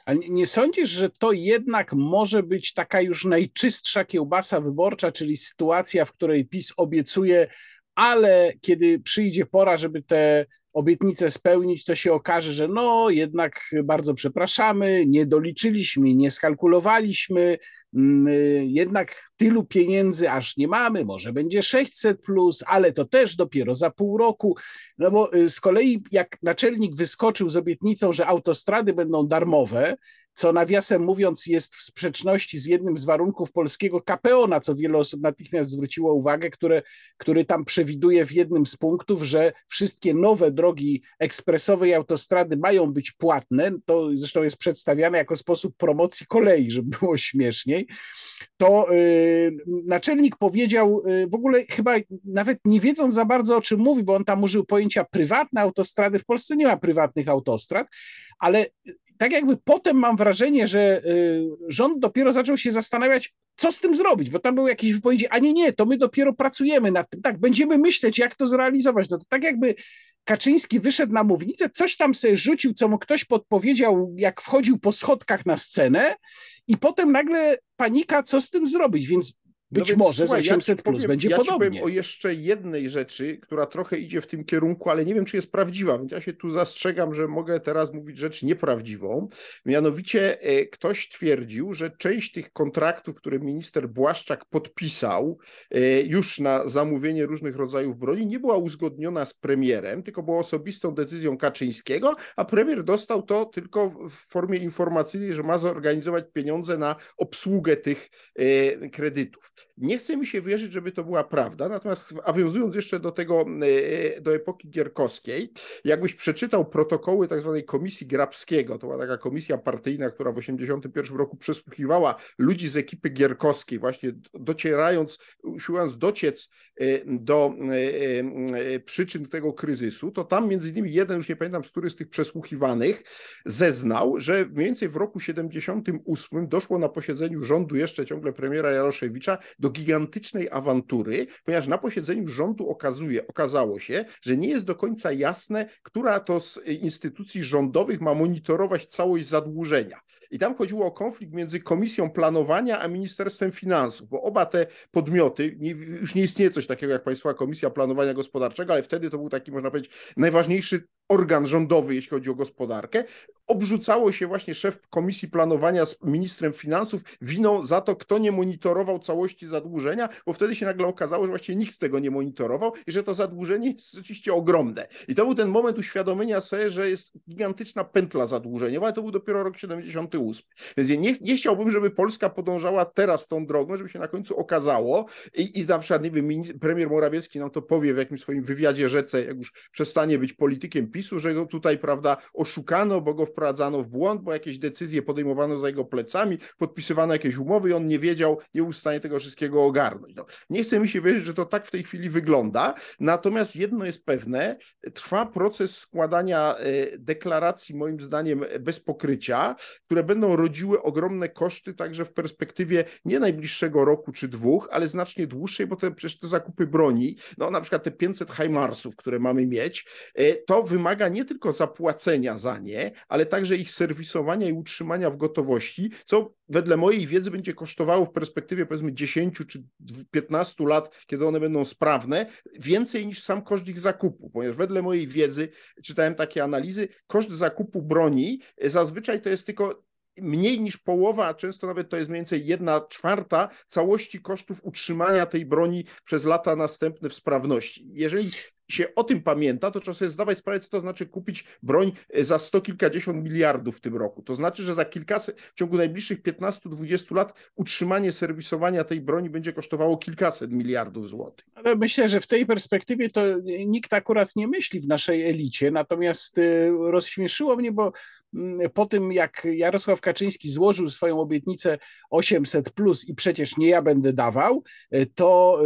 Ale nie sądzisz, że to jednak może być taka już najczystsza kiełbasa wyborcza, czyli sytuacja, w której PiS obiecuje, ale kiedy przyjdzie pora, żeby te obietnicę spełnić, to się okaże, że no jednak bardzo przepraszamy, nie doliczyliśmy, nie skalkulowaliśmy, mm, jednak tylu pieniędzy aż nie mamy, może będzie 600 plus, ale to też dopiero za pół roku. No bo y, z kolei jak naczelnik wyskoczył z obietnicą, że autostrady będą darmowe, co nawiasem mówiąc jest w sprzeczności z jednym z warunków polskiego KPO, na co wiele osób natychmiast zwróciło uwagę, które, który tam przewiduje w jednym z punktów, że wszystkie nowe drogi ekspresowe i autostrady mają być płatne, to zresztą jest przedstawiane jako sposób promocji kolei, żeby było śmieszniej, to yy, naczelnik powiedział yy, w ogóle chyba nawet nie wiedząc za bardzo o czym mówi, bo on tam użył pojęcia prywatne autostrady, w Polsce nie ma prywatnych autostrad, ale tak jakby potem mam wrażenie, że y, rząd dopiero zaczął się zastanawiać, co z tym zrobić, bo tam były jakieś wypowiedzi, a nie, nie, to my dopiero pracujemy nad tym, tak, będziemy myśleć, jak to zrealizować. No to tak jakby Kaczyński wyszedł na mównicę, coś tam sobie rzucił, co mu ktoś podpowiedział, jak wchodził po schodkach na scenę, i potem nagle panika, co z tym zrobić. Więc być no może słuchaj, z 800 ja plus powiem, będzie ja podobnie. Ja powiem o jeszcze jednej rzeczy, która trochę idzie w tym kierunku, ale nie wiem, czy jest prawdziwa, więc ja się tu zastrzegam, że mogę teraz mówić rzecz nieprawdziwą. Mianowicie e, ktoś twierdził, że część tych kontraktów, które minister Błaszczak podpisał e, już na zamówienie różnych rodzajów broni, nie była uzgodniona z premierem, tylko była osobistą decyzją Kaczyńskiego, a premier dostał to tylko w formie informacyjnej, że ma zorganizować pieniądze na obsługę tych e, kredytów. Nie chce mi się wierzyć, żeby to była prawda, natomiast nawiązując jeszcze do tego, e, do epoki gierkowskiej, jakbyś przeczytał protokoły tak zwanej komisji Grabskiego, to była taka komisja partyjna, która w 1981 roku przesłuchiwała ludzi z ekipy gierkowskiej, właśnie docierając, usiłując dociec e, do e, przyczyn tego kryzysu, to tam między innymi jeden, już nie pamiętam, z których z tych przesłuchiwanych, zeznał, że mniej więcej w roku 78 doszło na posiedzeniu rządu jeszcze ciągle premiera Jaroszewicza do gigantycznej awantury, ponieważ na posiedzeniu rządu okazuje, okazało się, że nie jest do końca jasne, która to z instytucji rządowych ma monitorować całość zadłużenia. I tam chodziło o konflikt między Komisją Planowania a Ministerstwem Finansów, bo oba te podmioty, nie, już nie istnieje coś takiego jak Państwowa Komisja Planowania Gospodarczego, ale wtedy to był taki, można powiedzieć, najważniejszy organ rządowy, jeśli chodzi o gospodarkę, obrzucało się właśnie szef Komisji Planowania z ministrem finansów winą za to, kto nie monitorował całości zadłużenia, bo wtedy się nagle okazało, że właściwie nikt tego nie monitorował i że to zadłużenie jest rzeczywiście ogromne. I to był ten moment uświadomienia sobie, że jest gigantyczna pętla zadłużeniowa, ale to był dopiero rok 78. Więc nie, nie chciałbym, żeby Polska podążała teraz tą drogą, żeby się na końcu okazało i, i na przykład, nie wiem, premier Morawiecki nam to powie w jakimś swoim wywiadzie rzece, jak już przestanie być politykiem PiSu, że go tutaj, prawda, oszukano, bo go wprowadzano w błąd, bo jakieś decyzje podejmowano za jego plecami, podpisywano jakieś umowy i on nie wiedział, nie był w stanie tego wszystkiego ogarnąć. No, nie chcę mi się wierzyć, że to tak w tej chwili wygląda, natomiast jedno jest pewne, trwa proces składania e, deklaracji, moim zdaniem, bez pokrycia, które będą rodziły ogromne koszty, także w perspektywie nie najbliższego roku czy dwóch, ale znacznie dłuższej, bo te, przecież te zakupy broni, no na przykład te 500 HIMARSów, które mamy mieć, e, to wymaga nie tylko zapłacenia za nie, ale także ich serwisowania i utrzymania w gotowości, co wedle mojej wiedzy będzie kosztowało w perspektywie powiedzmy 10 czy 15 lat, kiedy one będą sprawne, więcej niż sam koszt ich zakupu, ponieważ wedle mojej wiedzy, czytałem takie analizy, koszt zakupu broni zazwyczaj to jest tylko mniej niż połowa, a często nawet to jest mniej więcej jedna czwarta całości kosztów utrzymania tej broni przez lata następne w sprawności. Jeżeli się o tym pamięta, to trzeba sobie zdawać sprawę, co to znaczy kupić broń e, za sto kilkadziesiąt miliardów w tym roku. To znaczy, że za kilkaset, w ciągu najbliższych 15-20 lat utrzymanie serwisowania tej broni będzie kosztowało kilkaset miliardów złotych. Ale myślę, że w tej perspektywie to nikt akurat nie myśli w naszej elicie, natomiast e, rozśmieszyło mnie, bo po tym jak Jarosław Kaczyński złożył swoją obietnicę 800 plus i przecież nie ja będę dawał, e, to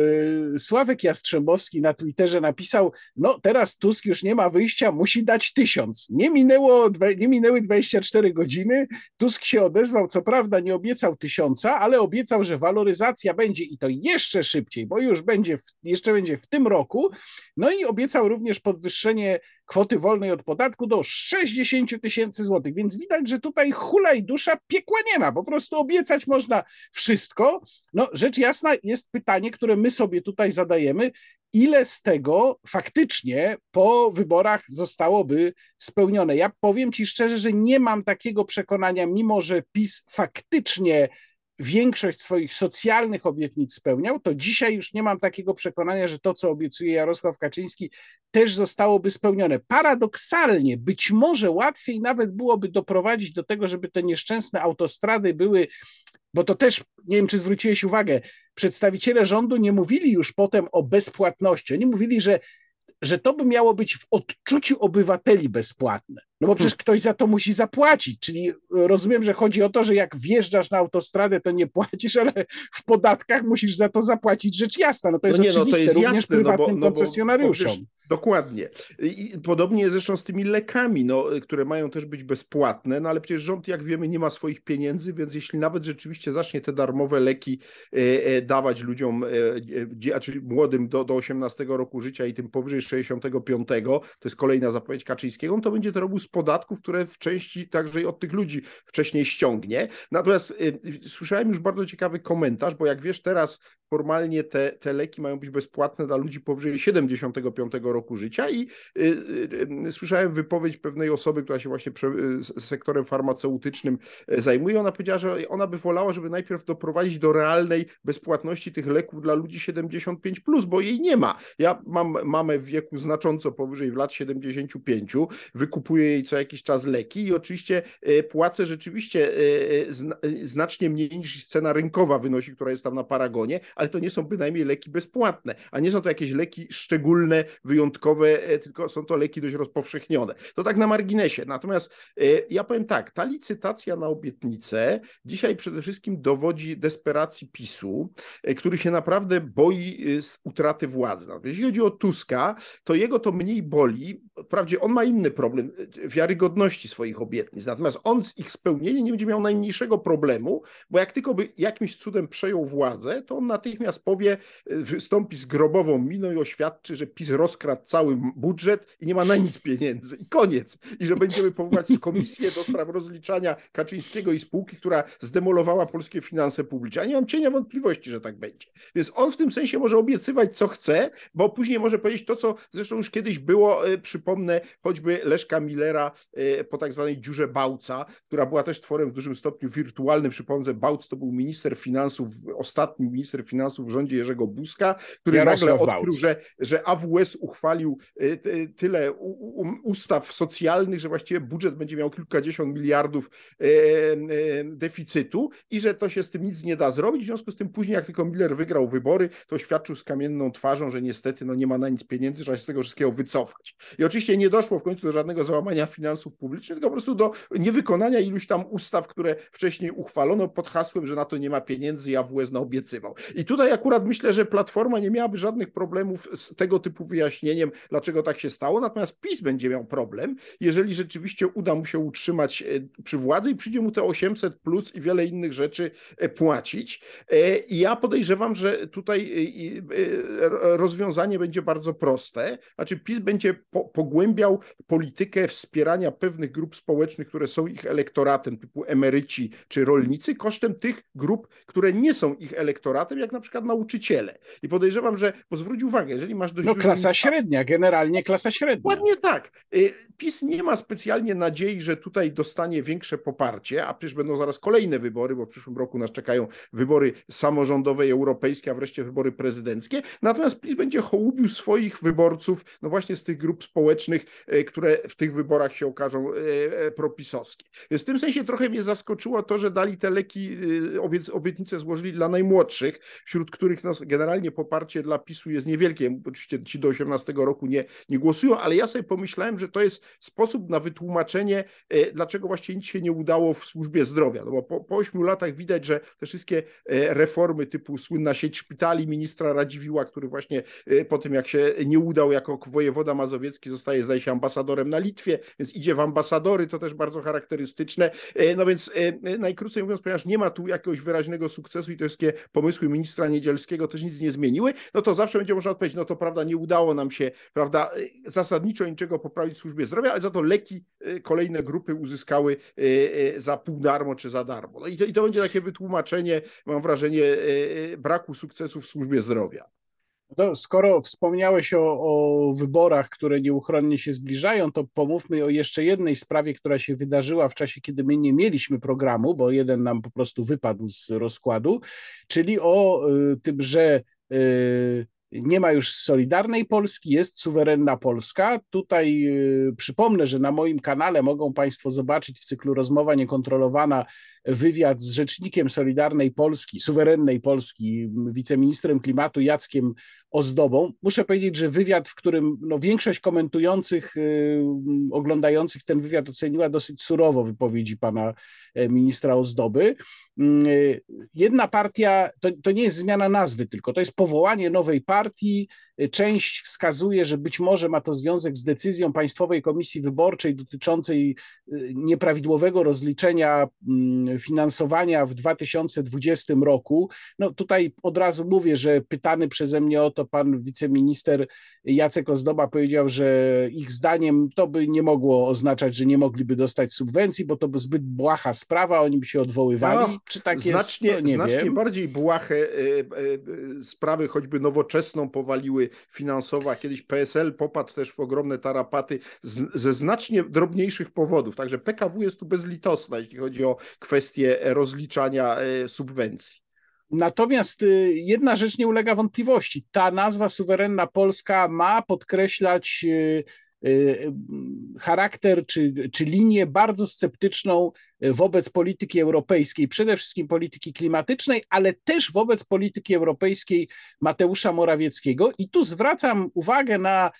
Sławek Jastrzębowski na Twitterze napisał, no teraz Tusk już nie ma wyjścia, musi dać tysiąc. Nie, minęło, nie minęły 24 godziny, Tusk się odezwał, co prawda nie obiecał tysiąca, ale obiecał, że waloryzacja będzie i to jeszcze szybciej, bo już będzie, w, jeszcze będzie w tym roku, no i obiecał również podwyższenie kwoty wolnej od podatku do 60 tysięcy złotych, więc widać, że tutaj hula i dusza piekła nie ma, po prostu obiecać można wszystko. No rzecz jasna jest pytanie, które my sobie tutaj zadajemy, ile z tego faktycznie po wyborach zostałoby spełnione. Ja powiem Ci szczerze, że nie mam takiego przekonania, mimo że PiS faktycznie większość swoich socjalnych obietnic spełniał, to dzisiaj już nie mam takiego przekonania, że to, co obiecuje Jarosław Kaczyński, też zostałoby spełnione. Paradoksalnie, być może łatwiej nawet byłoby doprowadzić do tego, żeby te nieszczęsne autostrady były, bo to też, nie wiem, czy zwróciłeś uwagę, przedstawiciele rządu nie mówili już potem o bezpłatności. Oni mówili, że że to by miało być w odczuciu obywateli bezpłatne. No bo przecież ktoś za to musi zapłacić, czyli rozumiem, że chodzi o to, że jak wjeżdżasz na autostradę, to nie płacisz, ale w podatkach musisz za to zapłacić, rzecz jasna, no to jest no nie, oczywiste, no to jest również jasne, prywatnym no bo, no koncesjonariuszom. Bo, bo Dokładnie. I podobnie zresztą z tymi lekami, no, które mają też być bezpłatne, no ale przecież rząd, jak wiemy, nie ma swoich pieniędzy, więc jeśli nawet rzeczywiście zacznie te darmowe leki e, e, dawać ludziom, e, czyli młodym do, do 18 roku życia i tym powyżej 65, to jest kolejna zapowiedź Kaczyńskiego, to będzie to robił z podatków, które w części także i od tych ludzi wcześniej ściągnie. Natomiast słyszałem już bardzo ciekawy komentarz, bo jak wiesz, teraz formalnie te, te leki mają być bezpłatne dla ludzi powyżej 75 roku życia i y, y, y, słyszałem wypowiedź pewnej osoby, która się właśnie prze, sektorem farmaceutycznym zajmuje. Ona powiedziała, że ona by wolała, żeby najpierw doprowadzić do realnej bezpłatności tych leków dla ludzi 75, plus, bo jej nie ma. Ja mam mamę w wieku znacząco powyżej lat 75, wykupuję jej co jakiś czas leki i oczywiście e, płacę rzeczywiście e, znacznie mniej niż cena rynkowa wynosi, która jest tam na paragonie, ale to nie są bynajmniej leki bezpłatne, a nie są to jakieś leki szczególne, wyjątkowe, e, tylko są to leki dość rozpowszechnione. To tak na marginesie. Natomiast e, ja powiem tak, ta licytacja na obietnicę dzisiaj przede wszystkim dowodzi desperacji PiSu, e, który się naprawdę boi utraty władzy. Jeśli chodzi o Tuska, to jego to mniej boli. Wprawdzie on ma inny problem wiarygodności swoich obietnic, natomiast on z ich spełnieniem nie będzie miał najmniejszego problemu, bo jak tylko by jakimś cudem przejął władzę, to on natychmiast powie, wystąpi z grobową miną i oświadczy, że PiS rozkradł cały budżet i nie ma na nic pieniędzy i koniec. I że będziemy powołać komisję do spraw rozliczania Kaczyńskiego i spółki, która zdemolowała polskie finanse publiczne. Ja nie mam cienia wątpliwości, że tak będzie. Więc on w tym sensie może obiecywać, co chce, bo później może powiedzieć to, co zresztą już kiedyś było, e, przypomnę, choćby Leszka Millera e, po tak zwanej dziurze Bałca, która była też tworem w dużym stopniu wirtualnym. Przypomnę, Bałc to był minister finansów, ostatni minister finansów w rządzie Jerzego Buzka, który Jarosław nagle odkrył, że, że AWS uchwalił y, tyle ustaw socjalnych, że właściwie budżet będzie miał kilkadziesiąt miliardów y, deficytu i że to się z tym nic nie da zrobić. W związku z tym później, jak tylko Miller wygrał wybory, to oświadczył z kamienną twarzą, że niestety no, nie ma na nic pieniędzy, trzeba się z tego wszystkiego wycofać. I oczywiście nie doszło w końcu do żadnego załamania finansów publicznych, tylko po prostu do niewykonania iluś tam ustaw, które wcześniej uchwalono pod hasłem, że na to nie ma pieniędzy i AWS naobiecywał. I tutaj akurat myślę, że Platforma nie miałaby żadnych problemów z tego typu wyjaśnieniem, dlaczego tak się stało, natomiast PiS będzie miał problem, jeżeli rzeczywiście uda mu się utrzymać e, przy władzy i przyjdzie mu te 800 plus i wiele innych rzeczy e, płacić. E, I ja podejrzewam, że tutaj rozwiązanie będzie bardzo proste, znaczy PiS będzie pogłębiał politykę wspierania pewnych grup społecznych, które są ich elektoratem, typu emeryci czy rolnicy, kosztem tych grup, które nie są ich elektoratem, jak na przykład nauczyciele. I podejrzewam, że, bo zwróć uwagę, jeżeli masz dość... No klasa średnia, generalnie klasa średnia. Ładnie tak. Y, PiS nie ma specjalnie nadziei, że tutaj dostanie większe poparcie, a przecież będą zaraz kolejne wybory, bo w przyszłym roku nas czekają wybory samorządowe i europejskie, a wreszcie wybory prezydenckie. Natomiast PiS będzie hołubił swoich wyborców, no właśnie z tych grup społecznych, y, które w tych wyborach się okażą y, propisowskie. Więc w tym sensie trochę mnie zaskoczyło to, że dali te leki, obietnice złożyli dla najmłodszych, wśród których no, generalnie poparcie dla PiSu jest niewielkie. Oczywiście ci do 18 roku nie, nie głosują, ale ja sobie pomyślałem, że to jest sposób na wytłumaczenie, e, dlaczego właśnie nic się nie udało w służbie zdrowia. No bo po, po 8 latach widać, że te wszystkie e, reformy typu słynna sieć szpitali ministra Radziwiła, który właśnie e, po tym jak się nie udał jako wojewoda mazowiecki zostaje zdaje się ambasadorem na Litwie, więc idzie w ambasadory, to też bardzo charakterystyczne. No więc najkrócej mówiąc, ponieważ nie ma tu jakiegoś wyraźnego sukcesu i to wszystkie pomysły ministra Niedzielskiego też nic nie zmieniły, no to zawsze będzie można odpowiedzieć, no to prawda, nie udało nam się, prawda, zasadniczo niczego poprawić w służbie zdrowia, ale za to leki kolejne grupy uzyskały za pół darmo czy za darmo. No i to, i to będzie takie wytłumaczenie, mam wrażenie, braku sukcesu w służbie zdrowia. To skoro wspomniałeś o, o, wyborach, które nieuchronnie się zbliżają, to pomówmy o jeszcze jednej sprawie, która się wydarzyła w czasie, kiedy my nie mieliśmy programu, bo jeden nam po prostu wypadł z rozkładu, czyli o y, tym, że y, nie ma już Solidarnej Polski, jest suwerenna Polska. Tutaj y, przypomnę, że na moim kanale mogą Państwo zobaczyć w cyklu Rozmowa Niekontrolowana wywiad z rzecznikiem Solidarnej Polski, suwerennej Polski, wiceministrem klimatu Jackiem ozdobą. Muszę powiedzieć, że wywiad, w którym no, większość komentujących, y, oglądających ten wywiad oceniła dosyć surowo wypowiedzi pana e, ministra ozdoby. Mm, y, jedna partia, to, to nie jest zmiana nazwy tylko, to jest powołanie nowej partii. Y, część wskazuje, że być może ma to związek z decyzją Państwowej Komisji Wyborczej dotyczącej nieprawidłowego rozliczenia mm, finansowania w 2020 roku. No tutaj od razu mówię, że pytany przeze mnie o to pan wiceminister Jacek Ozdoba powiedział, że ich zdaniem to by nie mogło oznaczać, że nie mogliby dostać subwencji, bo to by zbyt błaha sprawa, oni by się odwoływali. No, Czy tak znacznie, jest? No, nie znacznie wiem. bardziej błahe e, sprawy, choćby nowoczesną powaliły finansowo, a kiedyś PSL popadł też w ogromne tarapaty z, ze znacznie drobniejszych powodów. Także PKW jest tu bezlitosna, jeśli chodzi o kwestię rozliczania e, subwencji. Natomiast y, jedna rzecz nie ulega wątpliwości. Ta nazwa suwerenna Polska ma podkreślać y, y, charakter czy, czy linię bardzo sceptyczną wobec polityki europejskiej, przede wszystkim polityki klimatycznej, ale też wobec polityki europejskiej Mateusza Morawieckiego. I tu zwracam uwagę na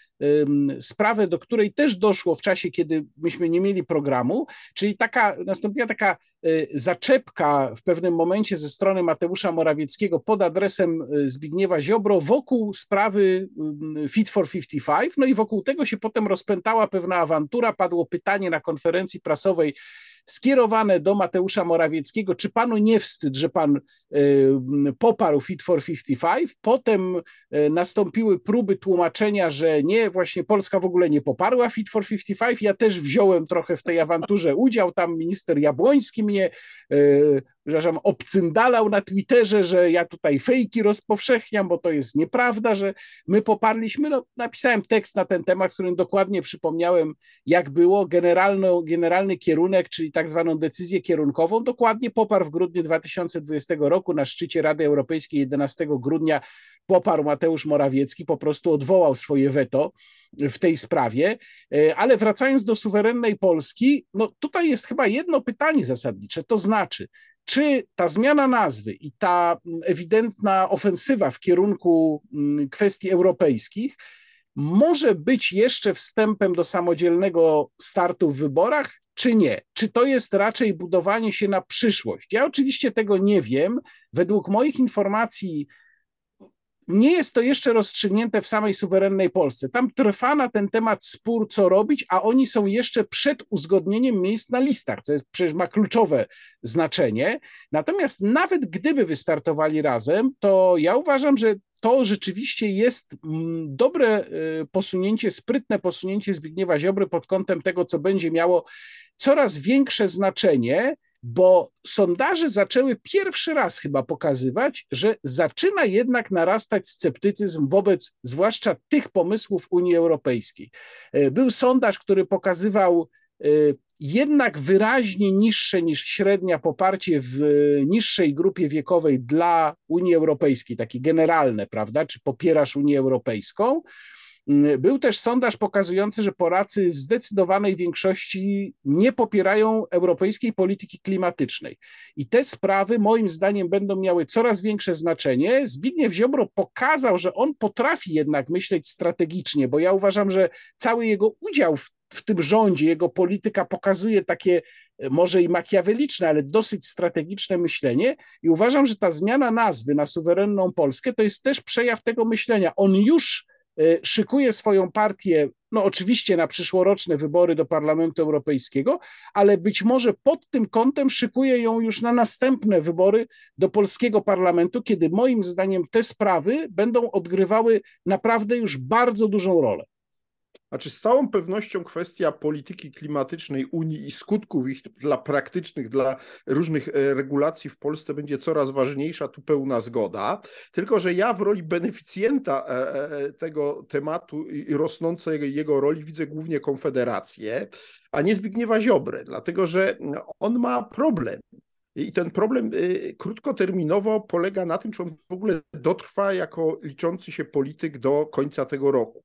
sprawę, do której też doszło w czasie, kiedy myśmy nie mieli programu, czyli taka, nastąpiła taka y, zaczepka w pewnym momencie ze strony Mateusza Morawieckiego pod adresem y, Zbigniewa Ziobro wokół sprawy Fit for 55, no i wokół tego się potem rozpętała pewna awantura, padło pytanie na konferencji prasowej skierowane do Mateusza Morawieckiego, czy panu nie wstyd, że pan e, poparł Fit for 55. Potem e, nastąpiły próby tłumaczenia, że nie, właśnie Polska w ogóle nie poparła Fit for 55. Ja też wziąłem trochę w tej awanturze udział. Tam minister Jabłoński mnie e, przepraszam, obcyndalał na Twitterze, że ja tutaj fejki rozpowszechniam, bo to jest nieprawda, że my poparliśmy. No, napisałem tekst na ten temat, w którym dokładnie przypomniałem, jak było. Generalno, generalny kierunek, czyli tak zwaną decyzję kierunkową, dokładnie poparł w grudniu 2020 roku na szczycie Rady Europejskiej 11 grudnia poparł Mateusz Morawiecki, po prostu odwołał swoje weto w tej sprawie. E, ale wracając do suwerennej Polski, no tutaj jest chyba jedno pytanie zasadnicze, to znaczy, czy ta zmiana nazwy i ta mm, ewidentna ofensywa w kierunku mm, kwestii europejskich może być jeszcze wstępem do samodzielnego startu w wyborach, czy nie? Czy to jest raczej budowanie się na przyszłość? Ja oczywiście tego nie wiem. Według moich informacji nie jest to jeszcze rozstrzygnięte w samej suwerennej Polsce. Tam trwa na ten temat spór, co robić, a oni są jeszcze przed uzgodnieniem miejsc na listach, co jest, przecież ma kluczowe znaczenie. Natomiast nawet gdyby wystartowali razem, to ja uważam, że to rzeczywiście jest mm, dobre y, posunięcie, sprytne posunięcie Zbigniewa Ziobry pod kątem tego, co będzie miało coraz większe znaczenie bo sondaże zaczęły pierwszy raz chyba pokazywać, że zaczyna jednak narastać sceptycyzm wobec zwłaszcza tych pomysłów Unii Europejskiej. E, był sondaż, który pokazywał e, jednak wyraźnie niższe niż średnia poparcie w niższej grupie wiekowej dla Unii Europejskiej, takie generalne, prawda? Czy popierasz Unię Europejską? Mm, był też sondaż pokazujący, że Polacy w zdecydowanej większości nie popierają europejskiej polityki klimatycznej. I te sprawy, moim zdaniem, będą miały coraz większe znaczenie. Zbigniew Ziobro pokazał, że on potrafi jednak myśleć strategicznie, bo ja uważam, że cały jego udział w, w tym rządzie, jego polityka pokazuje takie e, może i makiaweliczne, ale dosyć strategiczne myślenie. I uważam, że ta zmiana nazwy na suwerenną Polskę to jest też przejaw tego myślenia. On już szykuje swoją partię, no oczywiście na przyszłoroczne wybory do Parlamentu Europejskiego, ale być może pod tym kątem szykuje ją już na następne wybory do polskiego parlamentu, kiedy moim zdaniem te sprawy będą odgrywały naprawdę już bardzo dużą rolę. Znaczy z całą pewnością kwestia polityki klimatycznej Unii i skutków ich dla praktycznych, dla różnych e, regulacji w Polsce będzie coraz ważniejsza, tu pełna zgoda. Tylko, że ja w roli beneficjenta e, e, tego tematu i rosnącej jego roli widzę głównie Konfederację, a nie Zbigniewa Ziobrę, dlatego że on ma problem. I ten problem krótkoterminowo polega na tym, czy on w ogóle dotrwa jako liczący się polityk do końca tego roku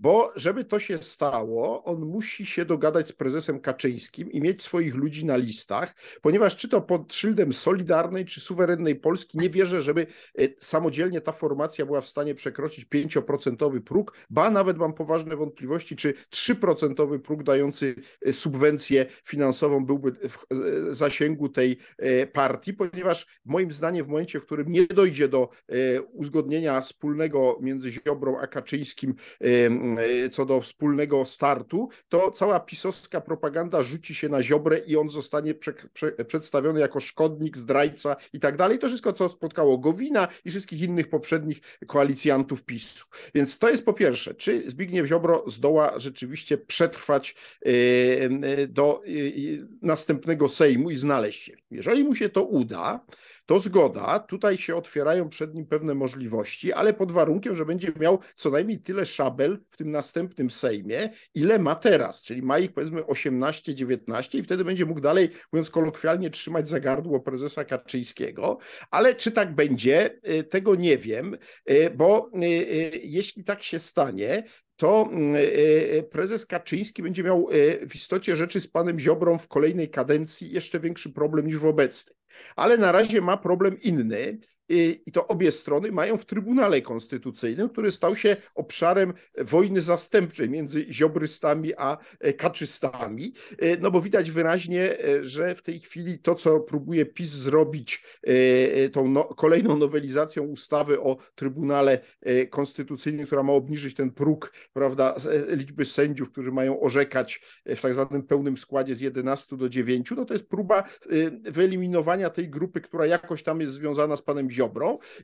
Bo żeby to się stało, on musi się dogadać z prezesem Kaczyńskim i mieć swoich ludzi na listach, ponieważ czy to pod szyldem Solidarnej, czy suwerennej Polski, nie wierzę, żeby e, samodzielnie ta formacja była w stanie przekroczyć 5% próg, ba nawet mam poważne wątpliwości, czy 3% próg dający e, subwencję finansową byłby w e, zasięgu tej partii, ponieważ moim zdaniem w momencie, w którym nie dojdzie do uzgodnienia wspólnego między Ziobrą a Kaczyńskim co do wspólnego startu, to cała pisowska propaganda rzuci się na Ziobrę i on zostanie prze, prze, przedstawiony jako szkodnik, zdrajca i tak dalej. To wszystko, co spotkało Gowina i wszystkich innych poprzednich koalicjantów PiSu. Więc to jest po pierwsze, czy Zbigniew Ziobro zdoła rzeczywiście przetrwać do następnego Sejmu i znaleźć się. Jeżeli mu się to uda, to zgoda, tutaj się otwierają przed nim pewne możliwości, ale pod warunkiem, że będzie miał co najmniej tyle szabel w tym następnym Sejmie, ile ma teraz, czyli ma ich powiedzmy 18, 19 i wtedy będzie mógł dalej, mówiąc kolokwialnie, trzymać za gardło prezesa Kaczyńskiego, ale czy tak będzie, y, tego nie wiem, y, bo y, jeśli tak się stanie, to mm, prezes Kaczyński będzie miał w istocie rzeczy z panem Ziobrą w kolejnej kadencji jeszcze większy problem niż w obecnej. Ale na razie ma problem inny, i to obie strony mają w Trybunale Konstytucyjnym, który stał się obszarem wojny zastępczej między ziobrystami a e, kaczystami. E, no bo widać wyraźnie, e, że w tej chwili to, co próbuje PiS zrobić tą no, kolejną nowelizacją ustawy o Trybunale Konstytucyjnym, która ma obniżyć ten próg prawda, liczby sędziów, którzy mają orzekać w tak zwanym pełnym składzie z 11 do 9, no to jest próba wyeliminowania tej grupy, która jakoś tam jest związana z panem Ziobrą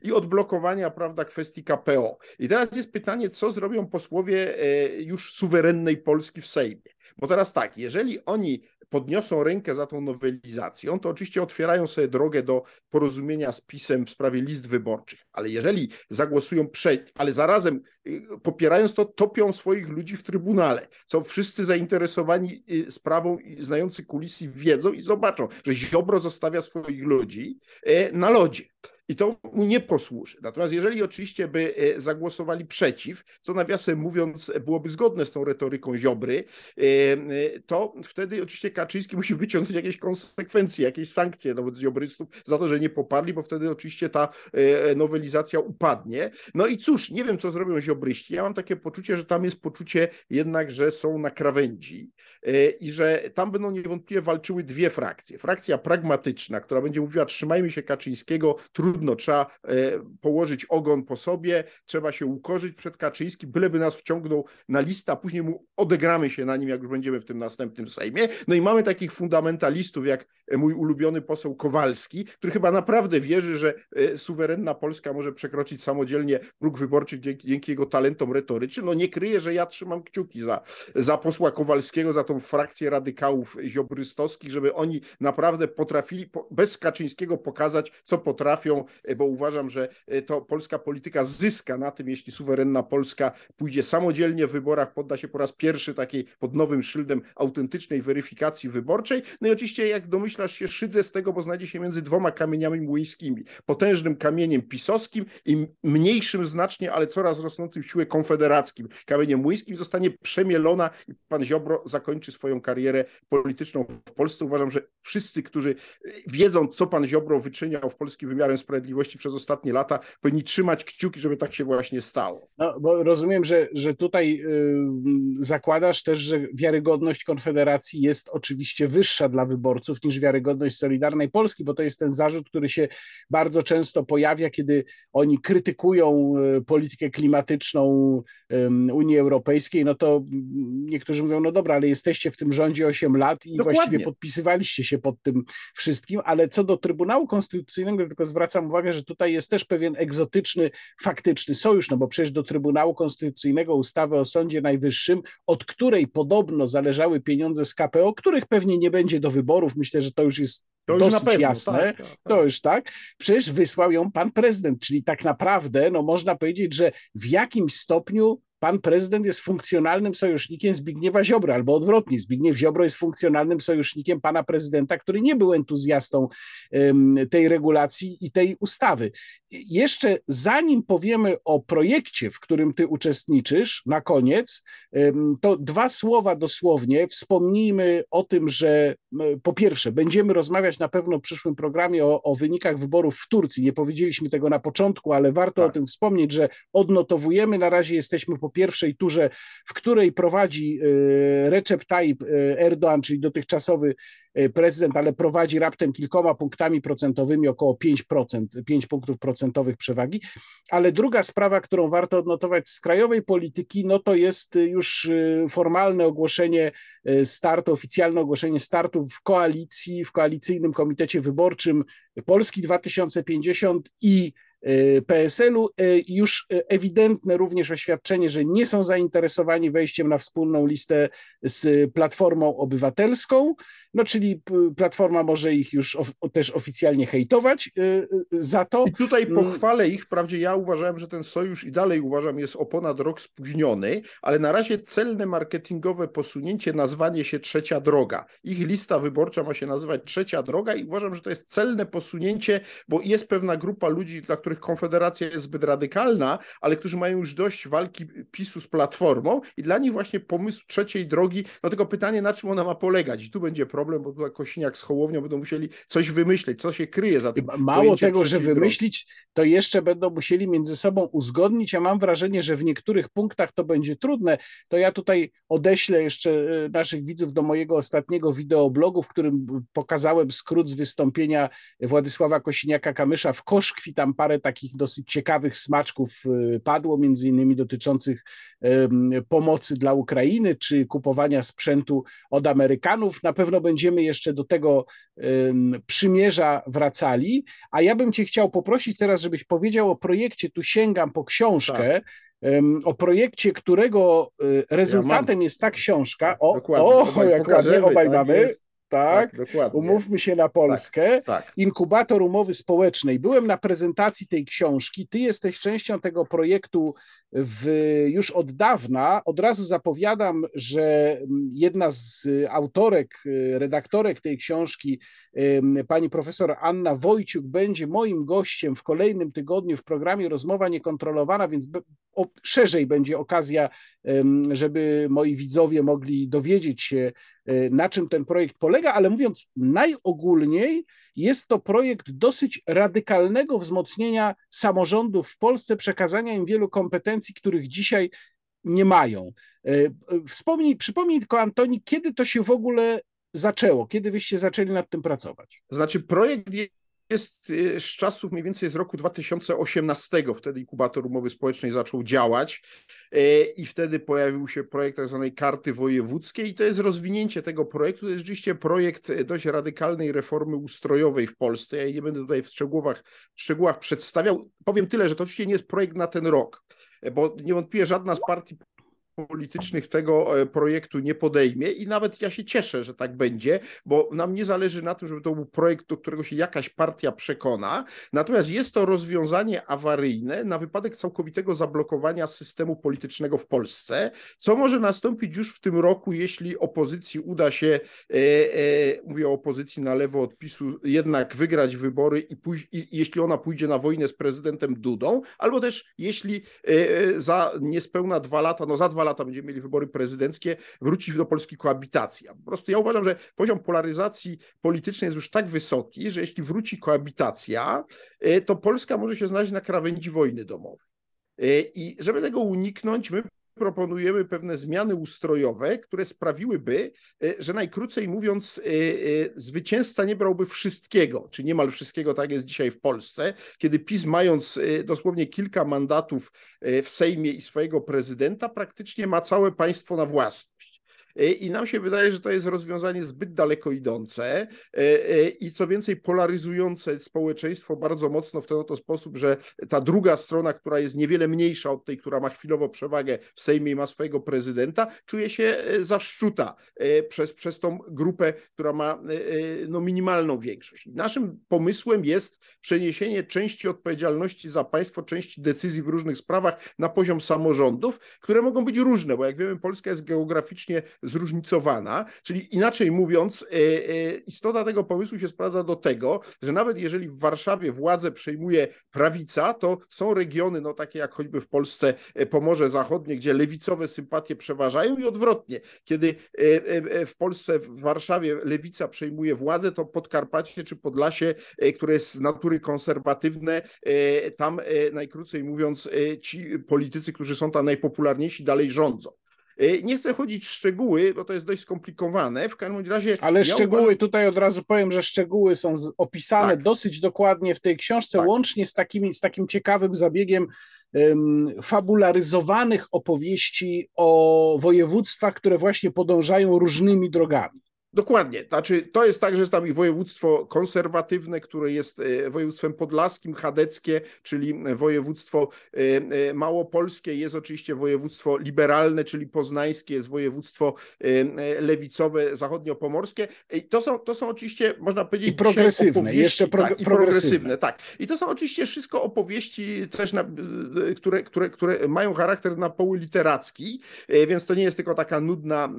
i odblokowania, prawda, kwestii KPO. I teraz jest pytanie, co zrobią posłowie e, już suwerennej Polski w Sejmie. Bo teraz tak, jeżeli oni podniosą rękę za tą nowelizacją, to oczywiście otwierają sobie drogę do porozumienia z PiSem w sprawie list wyborczych, ale jeżeli zagłosują przeciw, ale zarazem y, popierając to, topią swoich ludzi w Trybunale, co wszyscy zainteresowani y, sprawą i znający kulisy wiedzą i zobaczą, że Ziobro zostawia swoich ludzi e, na lodzie i to mu nie posłuży. Natomiast jeżeli oczywiście by e, zagłosowali przeciw, co nawiasem mówiąc byłoby zgodne z tą retoryką Ziobry, e, e, to wtedy oczywiście Kaczyński musi wyciągnąć jakieś konsekwencje, jakieś sankcje wobec Ziobrystów za to, że nie poparli, bo wtedy oczywiście ta nowelizacja upadnie. No i cóż, nie wiem, co zrobią Ziobryści. Ja mam takie poczucie, że tam jest poczucie jednak, że są na krawędzi i że tam będą niewątpliwie walczyły dwie frakcje. Frakcja pragmatyczna, która będzie mówiła, trzymajmy się Kaczyńskiego, trudno trudno, trzeba e, położyć ogon po sobie, trzeba się ukorzyć przed Kaczyńskim, byleby nas wciągnął na listę, a później mu odegramy się na nim, jak już będziemy w tym następnym Sejmie. No i mamy takich fundamentalistów, jak mój ulubiony poseł Kowalski, który chyba naprawdę wierzy, że e, suwerenna Polska może przekroczyć samodzielnie próg wyborczy dzięki, dzięki jego talentom retorycznym. No nie kryję, że ja trzymam kciuki za, za posła Kowalskiego, za tą frakcję radykałów ziobrystowskich, żeby oni naprawdę potrafili bez Kaczyńskiego pokazać, co potrafią E, bo uważam, że e, to polska polityka zyska na tym, jeśli suwerenna Polska pójdzie samodzielnie w wyborach, podda się po raz pierwszy takiej pod nowym szyldem autentycznej weryfikacji wyborczej. No i oczywiście, jak domyślasz się, szydzę z tego, bo znajdzie się między dwoma kamieniami młyńskimi. Potężnym kamieniem pisowskim i mniejszym znacznie, ale coraz rosnącym siłę konfederackim. Kamieniem młyńskim zostanie przemielona i pan Ziobro zakończy swoją karierę polityczną w Polsce. Uważam, że wszyscy, którzy e, wiedzą, co pan Ziobro wyczyniał w polskim wymiarem sprawiedliwości, Sprawiedliwości przez ostatnie lata powinni trzymać kciuki, żeby tak się właśnie stało. No, bo rozumiem, że, że tutaj yy, zakładasz też, że wiarygodność Konfederacji jest oczywiście wyższa dla wyborców niż wiarygodność Solidarnej Polski, bo to jest ten zarzut, który się bardzo często pojawia, kiedy oni krytykują y, politykę klimatyczną Unii Europejskiej, no to niektórzy mówią, no dobra, ale jesteście w tym rządzie 8 lat i Dokładnie. właściwie podpisywaliście się pod tym wszystkim, ale co do Trybunału Konstytucyjnego, tylko zwracam uwagę, że tutaj jest też pewien egzotyczny, faktyczny sojusz, no bo przecież do Trybunału Konstytucyjnego ustawy o Sądzie Najwyższym, od której podobno zależały pieniądze z KPO, których pewnie nie będzie do wyborów, myślę, że to już jest to dosyć pewno, jasne, tak, tak, tak. to już tak. Przecież wysłał ją pan prezydent, czyli tak naprawdę, no można powiedzieć, że w jakimś stopniu pan prezydent jest funkcjonalnym sojusznikiem Zbigniewa Ziobry, albo odwrotnie, Zbigniew Ziobro jest funkcjonalnym sojusznikiem pana prezydenta, który nie był entuzjastą tej regulacji i tej ustawy. Jeszcze zanim powiemy o projekcie, w którym ty uczestniczysz, na koniec, to dwa słowa dosłownie. Wspomnijmy o tym, że po pierwsze, będziemy rozmawiać na pewno w przyszłym programie o, o wynikach wyborów w Turcji. Nie powiedzieliśmy tego na początku, ale warto tak. o tym wspomnieć, że odnotowujemy. Na razie jesteśmy po pierwszej turze, w której prowadzi e, Recep Tayyip e, Erdoğan, czyli dotychczasowy e, prezydent, ale prowadzi raptem kilkoma punktami procentowymi, około 5%, 5 punktów procentowych przewagi. Ale druga sprawa, którą warto odnotować z krajowej polityki, no to jest już formalne ogłoszenie startu, oficjalne ogłoszenie startu w koalicji, w koalicyjnym komitecie wyborczym Polski 2050 i PSL-u e, już ewidentne również oświadczenie, że nie są zainteresowani wejściem na wspólną listę z Platformą Obywatelską, no czyli Platforma może ich już też oficjalnie hejtować e, za to. I tutaj mm. pochwalę ich, wprawdzie ja uważałem, że ten sojusz i dalej uważam jest o ponad rok spóźniony, ale na razie celne marketingowe posunięcie, nazwanie się Trzecia Droga. Ich lista wyborcza ma się nazywać Trzecia Droga i uważam, że to jest celne posunięcie, bo jest pewna grupa ludzi, dla których Konfederacja jest zbyt radykalna, ale którzy mają już dość walki PiSu z Platformą i dla nich właśnie pomysł trzeciej drogi, no tylko pytanie, na czym ona ma polegać. I tu będzie problem, bo tutaj Kosiniak z Hołownią będą musieli coś wymyśleć, co się kryje za tym. Mało tego, że wymyślić, drogi. to jeszcze będą musieli między sobą uzgodnić, a mam wrażenie, że w niektórych punktach to będzie trudne. To ja tutaj odeślę jeszcze e, naszych widzów do mojego ostatniego wideoblogu, w którym pokazałem skrót z wystąpienia Władysława Kosiniaka-Kamysza w Koszkwi, tam parę takich dosyć ciekawych smaczków y, padło, między innymi dotyczących pomocy dla Ukrainy czy kupowania sprzętu od Amerykanów. Na pewno będziemy jeszcze do tego przymierza wracali, a ja bym Cię chciał poprosić teraz, żebyś powiedział o projekcie, tu sięgam po książkę, tak o projekcie, którego y, rezultatem ja jest ta książka. O, o jak ładnie obaj tak mamy. Tak, tak dokładnie. umówmy się na Polskę. Tak, tak. Inkubator umowy społecznej. Byłem na prezentacji tej książki. Ty jesteś częścią tego projektu w, już od dawna. Od razu zapowiadam, że jedna z autorek, redaktorek tej książki, pani profesor Anna Wojciuk, będzie moim gościem w kolejnym tygodniu w programie Rozmowa Niekontrolowana, więc szerzej będzie okazja, żeby moi widzowie mogli dowiedzieć się, e, na czym ten projekt polega, ale mówiąc najogólniej, jest to projekt dosyć radykalnego wzmocnienia samorządów w Polsce, przekazania im wielu kompetencji, których dzisiaj nie mają. E, wspomnij, przypomnij tylko, Antoni, kiedy to się w ogóle zaczęło? Kiedy wyście zaczęli nad tym pracować? Znaczy, projekt jest y, z czasów mniej więcej z roku 2018, wtedy inkubator umowy społecznej zaczął działać y, i wtedy pojawił się projekt tak zwanej karty wojewódzkiej i to jest rozwinięcie tego projektu. To jest rzeczywiście projekt dość radykalnej reformy ustrojowej w Polsce. Ja nie będę tutaj w szczegółach, w szczegółach przedstawiał. Powiem tyle, że to oczywiście nie jest projekt na ten rok, bo niewątpliwie żadna z partii politycznych tego e, projektu nie podejmie i nawet ja się cieszę, że tak będzie, bo nam nie zależy na tym, żeby to był projekt, do którego się jakaś partia przekona, natomiast jest to rozwiązanie awaryjne na wypadek całkowitego zablokowania systemu politycznego w Polsce, co może nastąpić już w tym roku, jeśli opozycji uda się, e, e, mówię o opozycji na lewo od PiSu, jednak wygrać wybory i, pój- i jeśli ona pójdzie na wojnę z prezydentem Dudą, albo też jeśli e, za niespełna dwa lata, no za dwa lata będziemy mieli wybory prezydenckie, wróci do Polski koabitacja. Po prostu ja uważam, że poziom polaryzacji politycznej jest już tak wysoki, że jeśli wróci koabitacja, y, to Polska może się znaleźć na krawędzi wojny domowej. Y, I żeby tego uniknąć, my proponujemy pewne zmiany ustrojowe, które sprawiłyby, e, że najkrócej mówiąc, e, e, zwycięzca nie brałby wszystkiego, czy niemal wszystkiego, tak jest dzisiaj w Polsce, kiedy PiS, mając dosłownie kilka mandatów w Sejmie i swojego prezydenta, praktycznie ma całe państwo na własność. I nam się wydaje, że to jest rozwiązanie zbyt daleko idące i co więcej polaryzujące społeczeństwo bardzo mocno w ten oto sposób, że ta druga strona, która jest niewiele mniejsza od tej, która ma chwilowo przewagę w Sejmie i ma swojego prezydenta, czuje się zaszczuta przez, przez tą grupę, która ma no, minimalną większość. Naszym pomysłem jest przeniesienie części odpowiedzialności za państwo, części decyzji w różnych sprawach na poziom samorządów, które mogą być różne, bo jak wiemy, Polska jest geograficznie zróżnicowana, czyli inaczej mówiąc, e, e, istota tego pomysłu się sprawdza do tego, że nawet jeżeli w Warszawie władzę przejmuje prawica, to są regiony, no takie jak choćby w Polsce e, Pomorze Zachodnie, gdzie lewicowe sympatie przeważają i odwrotnie. Kiedy w Polsce, w Warszawie lewica przejmuje władzę, to Podkarpacie czy Podlasie, które jest z natury konserwatywne, tam najkrócej mówiąc ci politycy, którzy są tam najpopularniejsi, dalej rządzą. E, nie chcę chodzić w szczegóły, bo to jest dość skomplikowane. W każdym razie. Ale ja szczegóły, uważam... tutaj od razu powiem, że szczegóły są opisane tak. dosyć dokładnie w tej książce, tak. łącznie z, takimi, z takim ciekawym zabiegiem um, fabularyzowanych opowieści o województwach, które właśnie podążają różnymi drogami. Dokładnie. Znaczy, to jest tak, że jest tam i województwo konserwatywne, które jest e, województwem podlaskim, chadeckie, czyli województwo e, e, małopolskie, jest oczywiście województwo liberalne, czyli poznańskie, jest województwo lewicowe, zachodniopomorskie. I to są, to są oczywiście, można powiedzieć, I progresywne, jeszcze pro, tak, i progresywne. Tak. I to są oczywiście wszystko opowieści też, na, które, które, które mają charakter na poły literacki, więc to nie jest tylko taka nudna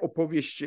opowieść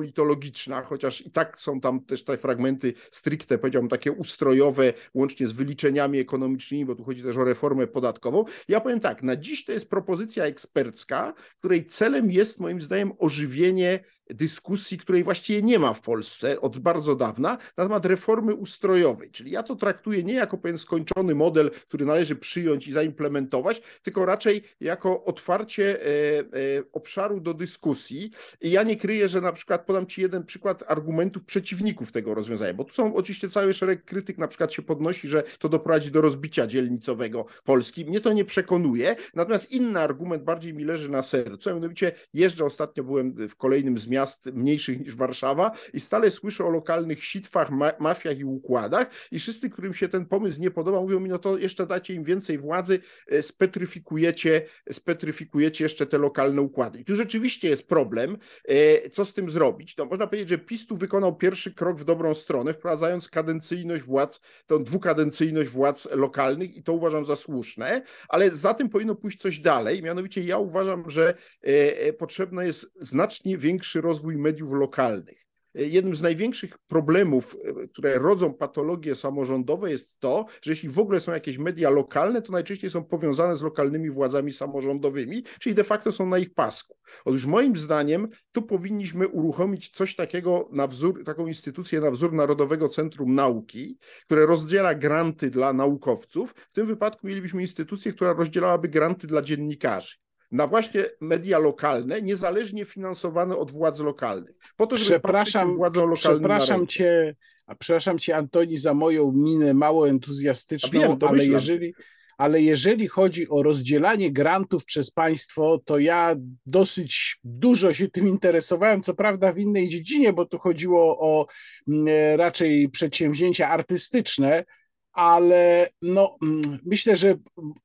politologiczna, chociaż i tak są tam też te fragmenty stricte, powiedziałbym, takie ustrojowe, łącznie z wyliczeniami ekonomicznymi, bo tu chodzi też o reformę podatkową. Ja powiem tak, na dziś to jest propozycja ekspercka, której celem jest moim zdaniem ożywienie dyskusji, której właściwie nie ma w Polsce od bardzo dawna, na temat reformy ustrojowej. Czyli ja to traktuję nie jako pewien skończony model, który należy przyjąć i zaimplementować, tylko raczej jako otwarcie e, e, obszaru do dyskusji. I ja nie kryję, że na przykład podam Ci jeden przykład argumentów przeciwników tego rozwiązania, bo tu są oczywiście cały szereg krytyk, na przykład się podnosi, że to doprowadzi do rozbicia dzielnicowego Polski. Mnie to nie przekonuje, natomiast inny argument bardziej mi leży na sercu, a mianowicie jeżdżę, ostatnio byłem w kolejnym z miast mniejszych niż Warszawa i stale słyszę o lokalnych sitwach, ma mafiach i układach i wszyscy, którym się ten pomysł nie podoba, mówią mi, no to jeszcze dacie im więcej władzy, e, spetryfikujecie, spetryfikujecie jeszcze te lokalne układy. I tu rzeczywiście jest problem, e, co z tym zrobić. No, można powiedzieć, że PiS tu wykonał pierwszy krok w dobrą stronę, wprowadzając kadencyjność władz, tą dwukadencyjność władz lokalnych i to uważam za słuszne, ale za tym powinno pójść coś dalej, mianowicie ja uważam, że e, potrzebny jest znacznie większy rozwój mediów lokalnych. Jednym z największych problemów, które rodzą patologie samorządowe, jest to, że jeśli w ogóle są jakieś media lokalne, to najczęściej są powiązane z lokalnymi władzami samorządowymi, czyli de facto są na ich pasku. Otóż moim zdaniem tu powinniśmy uruchomić coś takiego na wzór, taką instytucję na wzór Narodowego Centrum Nauki, które rozdziela granty dla naukowców. W tym wypadku mielibyśmy instytucję, która rozdzielałaby granty dla dziennikarzy na właśnie media lokalne, niezależnie finansowane od władz lokalnych. Po to, żeby przepraszam, władzom lokalnym przepraszam cię, a przepraszam cię, Antoni, za moją minę mało entuzjastyczną, wiem, ale jeżeli, ale jeżeli chodzi o rozdzielanie grantów przez państwo, to ja dosyć dużo się tym interesowałem, co prawda w innej dziedzinie, bo tu chodziło o mm, raczej przedsięwzięcia artystyczne, ale no, mm, myślę, że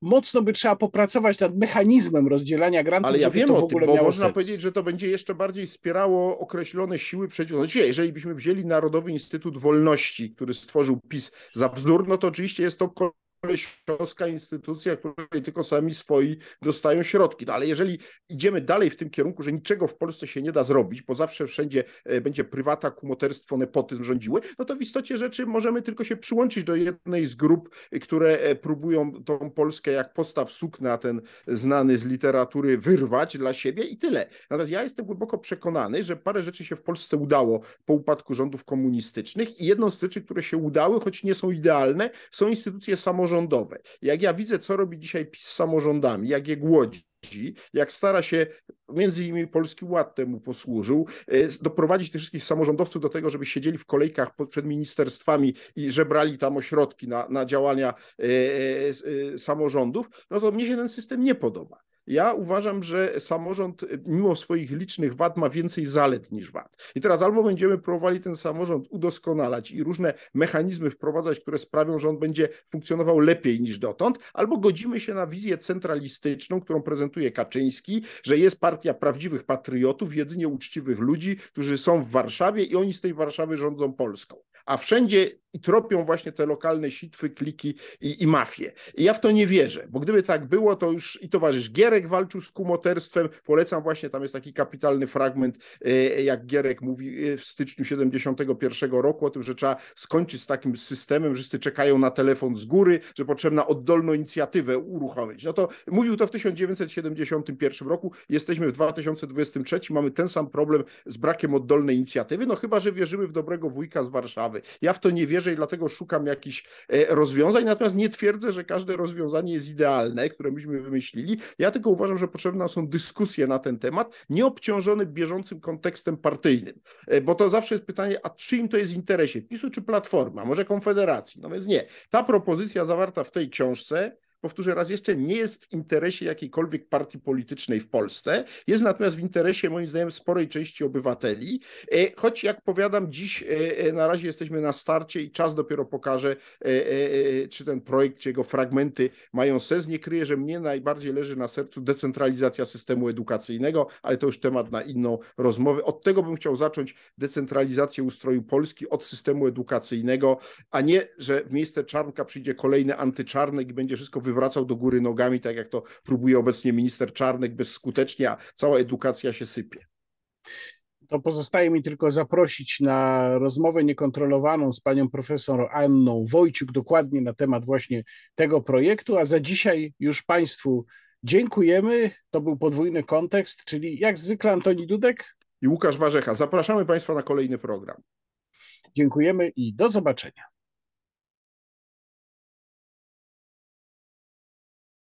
mocno by trzeba popracować nad mechanizmem rozdzielania grantów. Ale ja wiem o tym, bo można sens. powiedzieć, że to będzie jeszcze bardziej wspierało określone siły przeciw. No, jeżeli byśmy wzięli Narodowy Instytut Wolności, który stworzył PiS za wzór, no to oczywiście jest to kolesioska instytucja, której tylko sami swoi dostają środki. No ale jeżeli idziemy dalej w tym kierunku, że niczego w Polsce się nie da zrobić, bo zawsze wszędzie e, będzie prywata, kumoterstwo, nepotyzm rządziły, no to w istocie rzeczy możemy tylko się przyłączyć do jednej z grup, które e, próbują tą Polskę jak postaw sukna, ten znany z literatury, wyrwać dla siebie i tyle. Natomiast ja jestem głęboko przekonany, że parę rzeczy się w Polsce udało po upadku rządów komunistycznych i jedną z rzeczy, które się udały, choć nie są idealne, są instytucje samorządowe, samorządowe. Jak ja widzę, co robi dzisiaj PiS z samorządami, jak je głodzi, jak stara się, między innymi Polski Ład temu posłużył, e, doprowadzić tych wszystkich samorządowców do tego, żeby siedzieli w kolejkach przed ministerstwami i żebrali tam ośrodki na, na działania e, e, samorządów, no to mnie się ten system nie podoba. Ja uważam, że samorząd mimo swoich licznych wad ma więcej zalet niż wad. I teraz albo będziemy próbowali ten samorząd udoskonalać i różne mechanizmy wprowadzać, które sprawią, że on będzie funkcjonował lepiej niż dotąd, albo godzimy się na wizję centralistyczną, którą prezentuje Kaczyński, że jest partia prawdziwych patriotów, jedynie uczciwych ludzi, którzy są w Warszawie i oni z tej Warszawy rządzą Polską a wszędzie tropią właśnie te lokalne sitwy, kliki i, i mafie. I ja w to nie wierzę, bo gdyby tak było, to już i towarzysz Gierek walczył z kumoterstwem. Polecam właśnie, tam jest taki kapitalny fragment, e, jak Gierek mówi e, w styczniu 71 roku o tym, że trzeba skończyć z takim systemem, że wszyscy czekają na telefon z góry, że potrzebna oddolną inicjatywę uruchomić. No to mówił to w 1971 roku, jesteśmy w 2023, mamy ten sam problem z brakiem oddolnej inicjatywy, no chyba, że wierzymy w dobrego wujka z Warszawy. Ja w to nie wierzę i dlatego szukam jakichś e, rozwiązań, natomiast nie twierdzę, że każde rozwiązanie jest idealne, które myśmy wymyślili. Ja tylko uważam, że potrzebne są dyskusje na ten temat, nie obciążone bieżącym kontekstem partyjnym, e, bo to zawsze jest pytanie, a czyim to jest interesie, PiSu czy Platformy, a może Konfederacji? No więc nie. Ta propozycja zawarta w tej książce powtórzę raz jeszcze, nie jest w interesie jakiejkolwiek partii politycznej w Polsce, jest natomiast w interesie moim zdaniem sporej części obywateli, e, choć jak powiadam, dziś e, e, na razie jesteśmy na starcie i czas dopiero pokaże, czy ten projekt, czy jego fragmenty mają sens. Nie kryję, że mnie najbardziej leży na sercu decentralizacja systemu edukacyjnego, ale to już temat na inną rozmowę. Od tego bym chciał zacząć decentralizację ustroju Polski, od systemu edukacyjnego, a nie, że w miejsce Czarnka przyjdzie kolejny antyczarnek i będzie wszystko wywracał do góry nogami, tak jak to próbuje obecnie minister Czarnek bezskutecznie, a cała edukacja się sypie. To pozostaje mi tylko zaprosić na rozmowę niekontrolowaną z panią profesor Anną Wojciuk dokładnie na temat właśnie tego projektu, a za dzisiaj już państwu dziękujemy. To był podwójny kontekst, czyli jak zwykle Antoni Dudek i Łukasz Warzecha. Zapraszamy państwa na kolejny program. Dziękujemy i do zobaczenia.